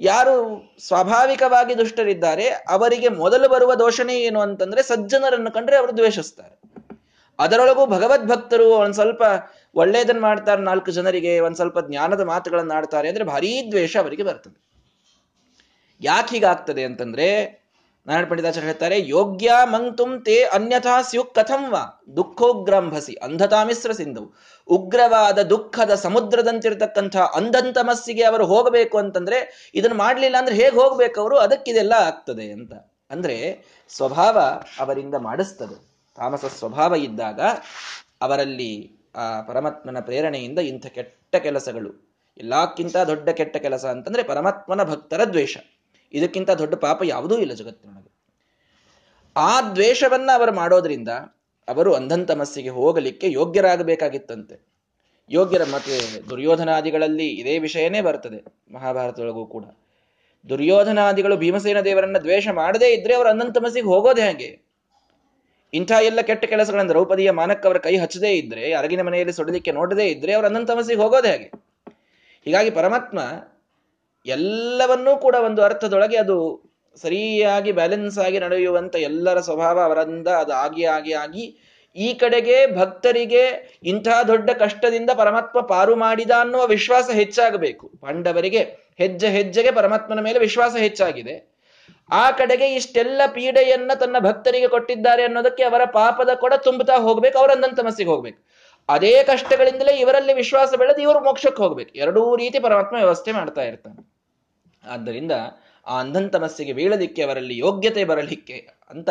ಯಾರು ಸ್ವಾಭಾವಿಕವಾಗಿ ದುಷ್ಟರಿದ್ದಾರೆ, ಅವರಿಗೆ ಮೊದಲು ಬರುವ ದೋಷಣೆ ಏನು ಅಂತಂದ್ರೆ ಸಜ್ಜನರನ್ನು ಕಂಡ್ರೆ ಅವರು ದ್ವೇಷಿಸ್ತಾರೆ. ಅದರೊಳಗೂ ಭಗವದ್ಭಕ್ತರು ಒಂದ್ ಸ್ವಲ್ಪ ಒಳ್ಳೇದನ್ನ ಮಾಡ್ತಾರೆ, ನಾಲ್ಕು ಜನರಿಗೆ ಒಂದ್ ಸ್ವಲ್ಪ ಜ್ಞಾನದ ಮಾತುಗಳನ್ನ ಆಡ್ತಾರೆ ಅಂದ್ರೆ ಭಾರೀ ದ್ವೇಷ ಅವರಿಗೆ ಬರ್ತದೆ. ಯಾಕೆ ಹೀಗಾಗ್ತದೆ ಅಂತಂದ್ರೆ ನಾರಾಯಣ ಪಂಡಿತಾಚಾರ್ಯ ಹೇಳ್ತಾರೆ, ಯೋಗ್ಯ ಮಂಗ್ತುಂ ತೇ ಅನ್ಯಥಾ ಸ್ಯು ಕಥಂ ವಾ, ದುಃಖೋಗ್ರಂಭಸಿ ಅಂಧತಾಮಿಸ್ರ ಸಿಂಧು. ಉಗ್ರವಾದ ದುಃಖದ ಸಮುದ್ರದಂತಿರ್ತಕ್ಕಂಥ ಅಂಧಂತಮಸ್ಸಿಗೆ ಅವರು ಹೋಗಬೇಕು ಅಂತಂದ್ರೆ, ಇದನ್ನು ಮಾಡಲಿಲ್ಲ ಅಂದ್ರೆ ಹೇಗೆ ಹೋಗ್ಬೇಕು ಅವರು? ಅದಕ್ಕಿದೆಲ್ಲ ಆಗ್ತದೆ ಅಂತ. ಅಂದ್ರೆ ಸ್ವಭಾವ ಅವರಿಂದ ಮಾಡಿಸ್ತದೆ. ತಾಮಸ ಸ್ವಭಾವ ಇದ್ದಾಗ ಅವರಲ್ಲಿ ಆ ಪರಮಾತ್ಮನ ಪ್ರೇರಣೆಯಿಂದ ಇಂಥ ಕೆಟ್ಟ ಕೆಲಸಗಳು, ಎಲ್ಲಕ್ಕಿಂತ ದೊಡ್ಡ ಕೆಟ್ಟ ಕೆಲಸ ಅಂತಂದ್ರೆ ಪರಮಾತ್ಮನ ಭಕ್ತರ ದ್ವೇಷ. ಇದಕ್ಕಿಂತ ದೊಡ್ಡ ಪಾಪ ಯಾವುದೂ ಇಲ್ಲ ಜಗತ್ತಿನೊಳಗೆ ಆ ದ್ವೇಷವನ್ನ ಅವರು ಮಾಡೋದ್ರಿಂದ ಅವರು ಅಂಧಂತಮಸ್ಸಿಗೆ ಹೋಗಲಿಕ್ಕೆ ಯೋಗ್ಯರಾಗಬೇಕಾಗಿತ್ತಂತೆ. ಯೋಗ್ಯರ ಮತ್ತೆ ದುರ್ಯೋಧನಾದಿಗಳಲ್ಲಿ ಇದೇ ವಿಷಯನೇ ಬರ್ತದೆ ಮಹಾಭಾರತದೊಳಗೂ ಕೂಡ. ದುರ್ಯೋಧನಾದಿಗಳು ಭೀಮಸೇನ ದೇವರನ್ನ ದ್ವೇಷ ಮಾಡದೇ ಇದ್ರೆ ಅವರು ಅಂಧಂತಮಸ್ಸಿಗೆ ಹೋಗೋದೆ ಹಾಗೆ. ಇಂಥ ಎಲ್ಲ ಕೆಟ್ಟ ಕೆಲಸಗಳನ್ನು ದ್ರೌಪದಿಯ ಮಾನಕ್ಕೆ ಅವರ ಕೈ ಹಚ್ಚದೇ ಇದ್ರೆ, ಅರಗಿನ ಮನೆಯಲ್ಲಿ ಸೊಡಲಿಕ್ಕೆ ನೋಡದೇ ಇದ್ರೆ ಅವರು ಅನಂತಮಸಿಗೆ ಹೋಗೋದೇ ಹಾಗೆ. ಹೀಗಾಗಿ ಪರಮಾತ್ಮ ಎಲ್ಲವನ್ನೂ ಕೂಡ ಒಂದು ಅರ್ಥದೊಳಗೆ ಅದು ಸರಿಯಾಗಿ ಬ್ಯಾಲೆನ್ಸ್ ಆಗಿ ನಡೆಯುವಂತ ಎಲ್ಲರ ಸ್ವಭಾವ ಅವರಿಂದ ಅದು ಆಗಿ ಆಗಿ ಆಗಿ ಈ ಕಡೆಗೆ ಭಕ್ತರಿಗೆ ಇಂಥ ದೊಡ್ಡ ಕಷ್ಟದಿಂದ ಪರಮಾತ್ಮ ಪಾರು ಮಾಡಿದ ಅನ್ನುವ ವಿಶ್ವಾಸ ಹೆಚ್ಚಾಗಬೇಕು. ಪಾಂಡವರಿಗೆ ಹೆಜ್ಜೆ ಹೆಜ್ಜೆಗೆ ಪರಮಾತ್ಮನ ಮೇಲೆ ವಿಶ್ವಾಸ ಹೆಚ್ಚಾಗಿದೆ. ಆ ಕಡೆಗೆ ಇಷ್ಟೆಲ್ಲ ಪೀಡೆಯನ್ನ ತನ್ನ ಭಕ್ತರಿಗೆ ಕೊಟ್ಟಿದ್ದಾರೆ ಅನ್ನೋದಕ್ಕೆ ಅವರ ಪಾಪದ ಕೊಡ ತುಂಬುತ್ತಾ ಹೋಗ್ಬೇಕು ಅವರ ತಮಸ್ಸಿಗೆ ಹೋಗ್ಬೇಕು. ಅದೇ ಕಷ್ಟಗಳಿಂದಲೇ ಇವರಲ್ಲಿ ವಿಶ್ವಾಸ ಬೆಳೆದು ಇವರು ಮೋಕ್ಷಕ್ಕೆ ಹೋಗ್ಬೇಕು. ಎರಡೂ ರೀತಿ ಪರಮಾತ್ಮ ವ್ಯವಸ್ಥೆ ಮಾಡ್ತಾ ಇರ್ತಾನೆ. ಆದ್ದರಿಂದ ಆ ಅಂಧಂತಮಸ್ಸಿಗೆ ಬೀಳಲಿಕ್ಕೆ ಅವರಲ್ಲಿ ಯೋಗ್ಯತೆ ಬರಲಿಕ್ಕೆ ಅಂತ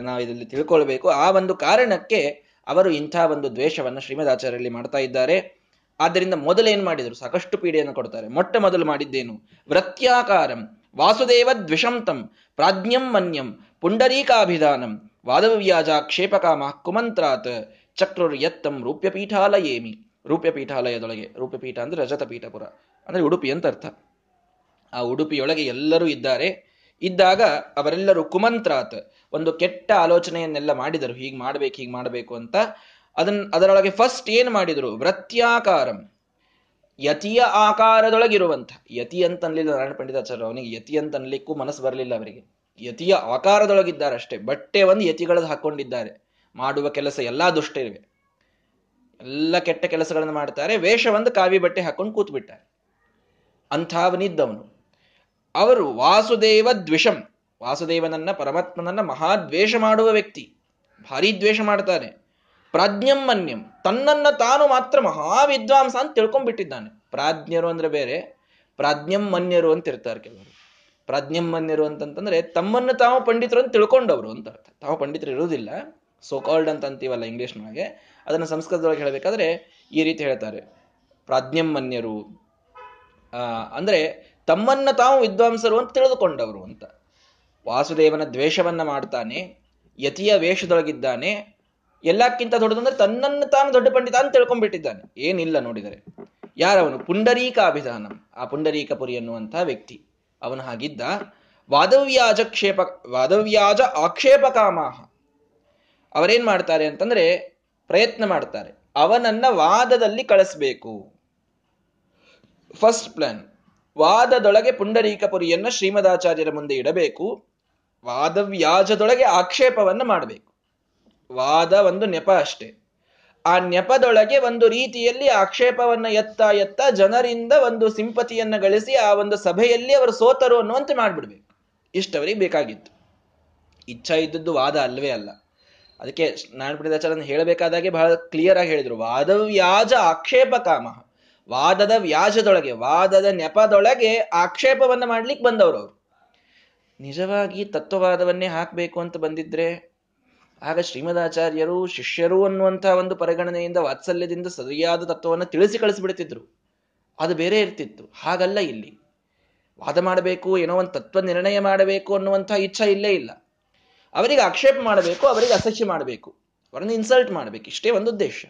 ನಾವು ಇದರಲ್ಲಿ ತಿಳ್ಕೊಳ್ಬೇಕು. ಆ ಒಂದು ಕಾರಣಕ್ಕೆ ಅವರು ಇಂಥ ಒಂದು ದ್ವೇಷವನ್ನು ಶ್ರೀಮದಾಚಾರ್ಯಲ್ಲಿ ಮಾಡ್ತಾ ಇದ್ದಾರೆ. ಆದ್ದರಿಂದ ಮೊದಲೇನ್ ಮಾಡಿದರು? ಸಾಕಷ್ಟು ಪೀಡೆಯನ್ನು ಕೊಡ್ತಾರೆ. ಮೊಟ್ಟ ಮೊದಲು ಮಾಡಿದ್ದೇನು? ವೃತ್ಯಾಕಾರಂ ವಾಸುದೇವ ದ್ವಿಷಂತಂ ಪ್ರಾಜ್ಞಂ ಮನ್ಯಂ ಪುಂಡರೀಕಾಭಿಧಾನಂ ವಾದವ್ಯಾಜಾಕ್ಷೇಪಕಾಮ ಕುಮಂತ್ರಾತ್ ಚಕ್ರರು ಎತ್ತಂ ರೂಪ್ಯಪೀಠಾಲಯೇಮಿ. ರೂಪ್ಯಪೀಠಾಲಯದೊಳಗೆ. ರೂಪ್ಯಪೀಠ ಅಂದ್ರೆ ರಜತ ಪೀಠಪುರ ಅಂದ್ರೆ ಉಡುಪಿ ಅಂತ ಅರ್ಥ. ಆ ಉಡುಪಿಯೊಳಗೆ ಎಲ್ಲರೂ ಇದ್ದಾರೆ. ಇದ್ದಾಗ ಅವರೆಲ್ಲರೂ ಕುಮಂತ್ರಾತ್, ಒಂದು ಕೆಟ್ಟ ಆಲೋಚನೆಯನ್ನೆಲ್ಲ ಮಾಡಿದರು. ಹೀಗೆ ಮಾಡ್ಬೇಕು, ಹೀಗೆ ಮಾಡಬೇಕು ಅಂತ. ಅದನ್ನ ಅದರೊಳಗೆ ಫಸ್ಟ್ ಏನ್ ಮಾಡಿದರು? ವೃತ್ಯಾಕಾರಂ. ಯತಿಯ ಆಕಾರದೊಳಗಿರುವಂಥ, ಯತಿ ಅಂತ ಅನ್ಲಿಲ್ಲ ನಾರಾಯಣ ಪಂಡಿತಾಚಾರ್ಯ ಅವನಿಗೆ ಯತಿ ಅಂತ ಅನ್ಲಿಕ್ಕೂ ಮನಸ್ಸು ಬರಲಿಲ್ಲ ಅವರಿಗೆ. ಯತಿಯ ಆಕಾರದೊಳಗಿದ್ದಾರೆ ಅಷ್ಟೇ ಬಟ್ಟೆ ಒಂದು ಯತಿಗಳದ್ದು ಹಾಕೊಂಡಿದ್ದಾರೆ. ಮಾಡುವ ಕೆಲಸ ಎಲ್ಲಾ ದುಷ್ಟ ಇವೆ. ಎಲ್ಲ ಕೆಟ್ಟ ಕೆಲಸಗಳನ್ನು ಮಾಡ್ತಾರೆ. ವೇಷ ಒಂದು ಕಾವಿ ಬಟ್ಟೆ ಹಾಕೊಂಡು ಕೂತ್ಬಿಟ್ಟಾರೆ ಅಂಥವನಿದ್ದವನು. ಅವರು ವಾಸುದೇವ ದ್ವಿಷಂ. ವಾಸುದೇವನನ್ನ, ಪರಮಾತ್ಮನನ್ನ ಮಹಾದ್ವೇಷ ಮಾಡುವ ವ್ಯಕ್ತಿ. ಭಾರಿ ದ್ವೇಷ ಮಾಡ್ತಾನೆ. ಪ್ರಾಜ್ಞಂ ಮನ್ಯಂ. ತನ್ನನ್ನ ತಾನು ಮಾತ್ರ ಮಹಾವಿದ್ವಾಂಸ ಅಂತ ತಿಳ್ಕೊಂಡ್ಬಿಟ್ಟಿದ್ದಾನೆ. ಪ್ರಾಜ್ಞರು ಅಂದ್ರೆ ಬೇರೆ ಪ್ರಾಜ್ಞಂ ಮನ್ಯರು ಅಂತ ಇರ್ತಾರೆ ಕೆಲವರು. ಪ್ರಾಜ್ಞಂ ಮನ್ಯರು ಅಂತಂತಂದ್ರೆ ತಮ್ಮನ್ನು ತಾವು ಪಂಡಿತರು ಅಂತ ತಿಳ್ಕೊಂಡವರು ಅಂತ ಅರ್ಥ. ತಾವು ಪಂಡಿತರು ಇರುವುದಿಲ್ಲ. ಸೋಕಾಲ್ಡ್ ಅಂತ ಅಂತೀವಲ್ಲ ಇಂಗ್ಲಿಷ್ನೊಳಗೆ ಅದನ್ನು ಸಂಸ್ಕೃತದೊಳಗೆ ಹೇಳಬೇಕಾದ್ರೆ ಈ ರೀತಿ ಹೇಳ್ತಾರೆ. ಪ್ರಾಜ್ಞಂ ಮನ್ಯರು ಅಂದ್ರೆ ತಮ್ಮನ್ನ ತಾವು ವಿದ್ವಾಂಸರು ಅಂತ ತಿಳಿದುಕೊಂಡವರು ಅಂತ. ವಾಸುದೇವನ ದ್ವೇಷವನ್ನ ಮಾಡ್ತಾನೆ, ಯತಿಯ ವೇಷದೊಳಗಿದ್ದಾನೆ, ಎಲ್ಲಕ್ಕಿಂತ ದೊಡ್ಡದಂದ್ರೆ ತನ್ನನ್ನು ತಾನು ದೊಡ್ಡ ಪಂಡಿತ ಅಂತ ತಿಳ್ಕೊಂಡ್ಬಿಟ್ಟಿದ್ದಾನೆ. ಏನಿಲ್ಲ ನೋಡಿದರೆ. ಯಾರವನು? ಪುಂಡರೀಕ ಅಭಿಧಾನ ಆ ಪುಂಡರೀಕಪುರಿ ಅನ್ನುವಂತಹ ವ್ಯಕ್ತಿ. ಅವನು ಹಾಗಿದ್ದ, ವಾದವ್ಯಾಜ ಕ್ಷೇಪ, ವಾದವ್ಯಾಜ ಆಕ್ಷೇಪ ಕಾಮಾಹ. ಅವರೇನ್ ಮಾಡ್ತಾರೆ ಅಂತಂದ್ರೆ ಪ್ರಯತ್ನ ಮಾಡ್ತಾರೆ. ಅವನನ್ನ ವಾದದಲ್ಲಿ ಕಳಿಸ್ಬೇಕು. ಫಸ್ಟ್ ಪ್ಲಾನ್ ವಾದದೊಳಗೆ ಪುಂಡರೀಕಪುರಿಯನ್ನ ಶ್ರೀಮದಾಚಾರ್ಯರ ಮುಂದೆ ಇಡಬೇಕು. ವಾದವ್ಯಾಜದೊಳಗೆ ಆಕ್ಷೇಪವನ್ನು ಮಾಡಬೇಕು. ವಾದ ಒಂದು ನೆಪ ಅಷ್ಟೇ. ಆ ನೆಪದೊಳಗೆ ಒಂದು ರೀತಿಯಲ್ಲಿ ಆಕ್ಷೇಪವನ್ನ ಎತ್ತ ಎತ್ತ ಜನರಿಂದ ಒಂದು ಸಿಂಪತಿಯನ್ನು ಗಳಿಸಿ ಆ ಒಂದು ಸಭೆಯಲ್ಲಿ ಅವರು ಸೋತರು ಅನ್ನುವಂತೆ ಮಾಡ್ಬಿಡ್ಬೇಕು. ಇಷ್ಟವರಿಗೆ ಬೇಕಾಗಿತ್ತು. ಇಚ್ಛಾ ಇದ್ದದ್ದು ವಾದ ಅಲ್ವೇ ಅಲ್ಲ. ಅದಕ್ಕೆ ನಾರಾಯಣ ಪಂಡಿತಾಚಾರ್ಯ ಹೇಳಬೇಕಾದಾಗೆ ಬಹಳ ಕ್ಲಿಯರ್ ಆಗಿ ಹೇಳಿದ್ರು. ವಾದವ್ಯಾಜ ಆಕ್ಷೇಪ ಕಾಮ. ವಾದದ ವ್ಯಾಜದೊಳಗೆ ವಾದದ ನೆಪದೊಳಗೆ ಆಕ್ಷೇಪವನ್ನು ಮಾಡ್ಲಿಕ್ಕೆ ಬಂದವರು ಅವರು. ನಿಜವಾಗಿ ತತ್ವವಾದವನ್ನೇ ಹಾಕಬೇಕು ಅಂತ ಬಂದಿದ್ರೆ, ಆಗ ಶ್ರೀಮದಾಚಾರ್ಯರು, ಶಿಷ್ಯರು ಅನ್ನುವಂತಹ ಒಂದು ಪರಿಗಣನೆಯಿಂದ, ವಾತ್ಸಲ್ಯದಿಂದ ಸರಿಯಾದ ತತ್ವವನ್ನು ತಿಳಿಸಿ ಕಳಿಸಿಬಿಡ್ತಿದ್ರು. ಅದು ಬೇರೆ ಇರ್ತಿತ್ತು. ಹಾಗಲ್ಲ ಇಲ್ಲಿ. ವಾದ ಮಾಡಬೇಕು, ಏನೋ ಒಂದು ತತ್ವ ನಿರ್ಣಯ ಮಾಡಬೇಕು ಅನ್ನುವಂಥ ಇಚ್ಛಾ ಇಲ್ಲೇ ಇಲ್ಲ. ಅವರಿಗೆ ಆಕ್ಷೇಪ ಮಾಡಬೇಕು, ಅವರಿಗೆ ಅಸಹ್ಯ ಮಾಡಬೇಕು. ಅವರನ್ನು ಇನ್ಸಲ್ಟ್ ಮಾಡಬೇಕು. ಇಷ್ಟೇ ಒಂದು ಉದ್ದೇಶ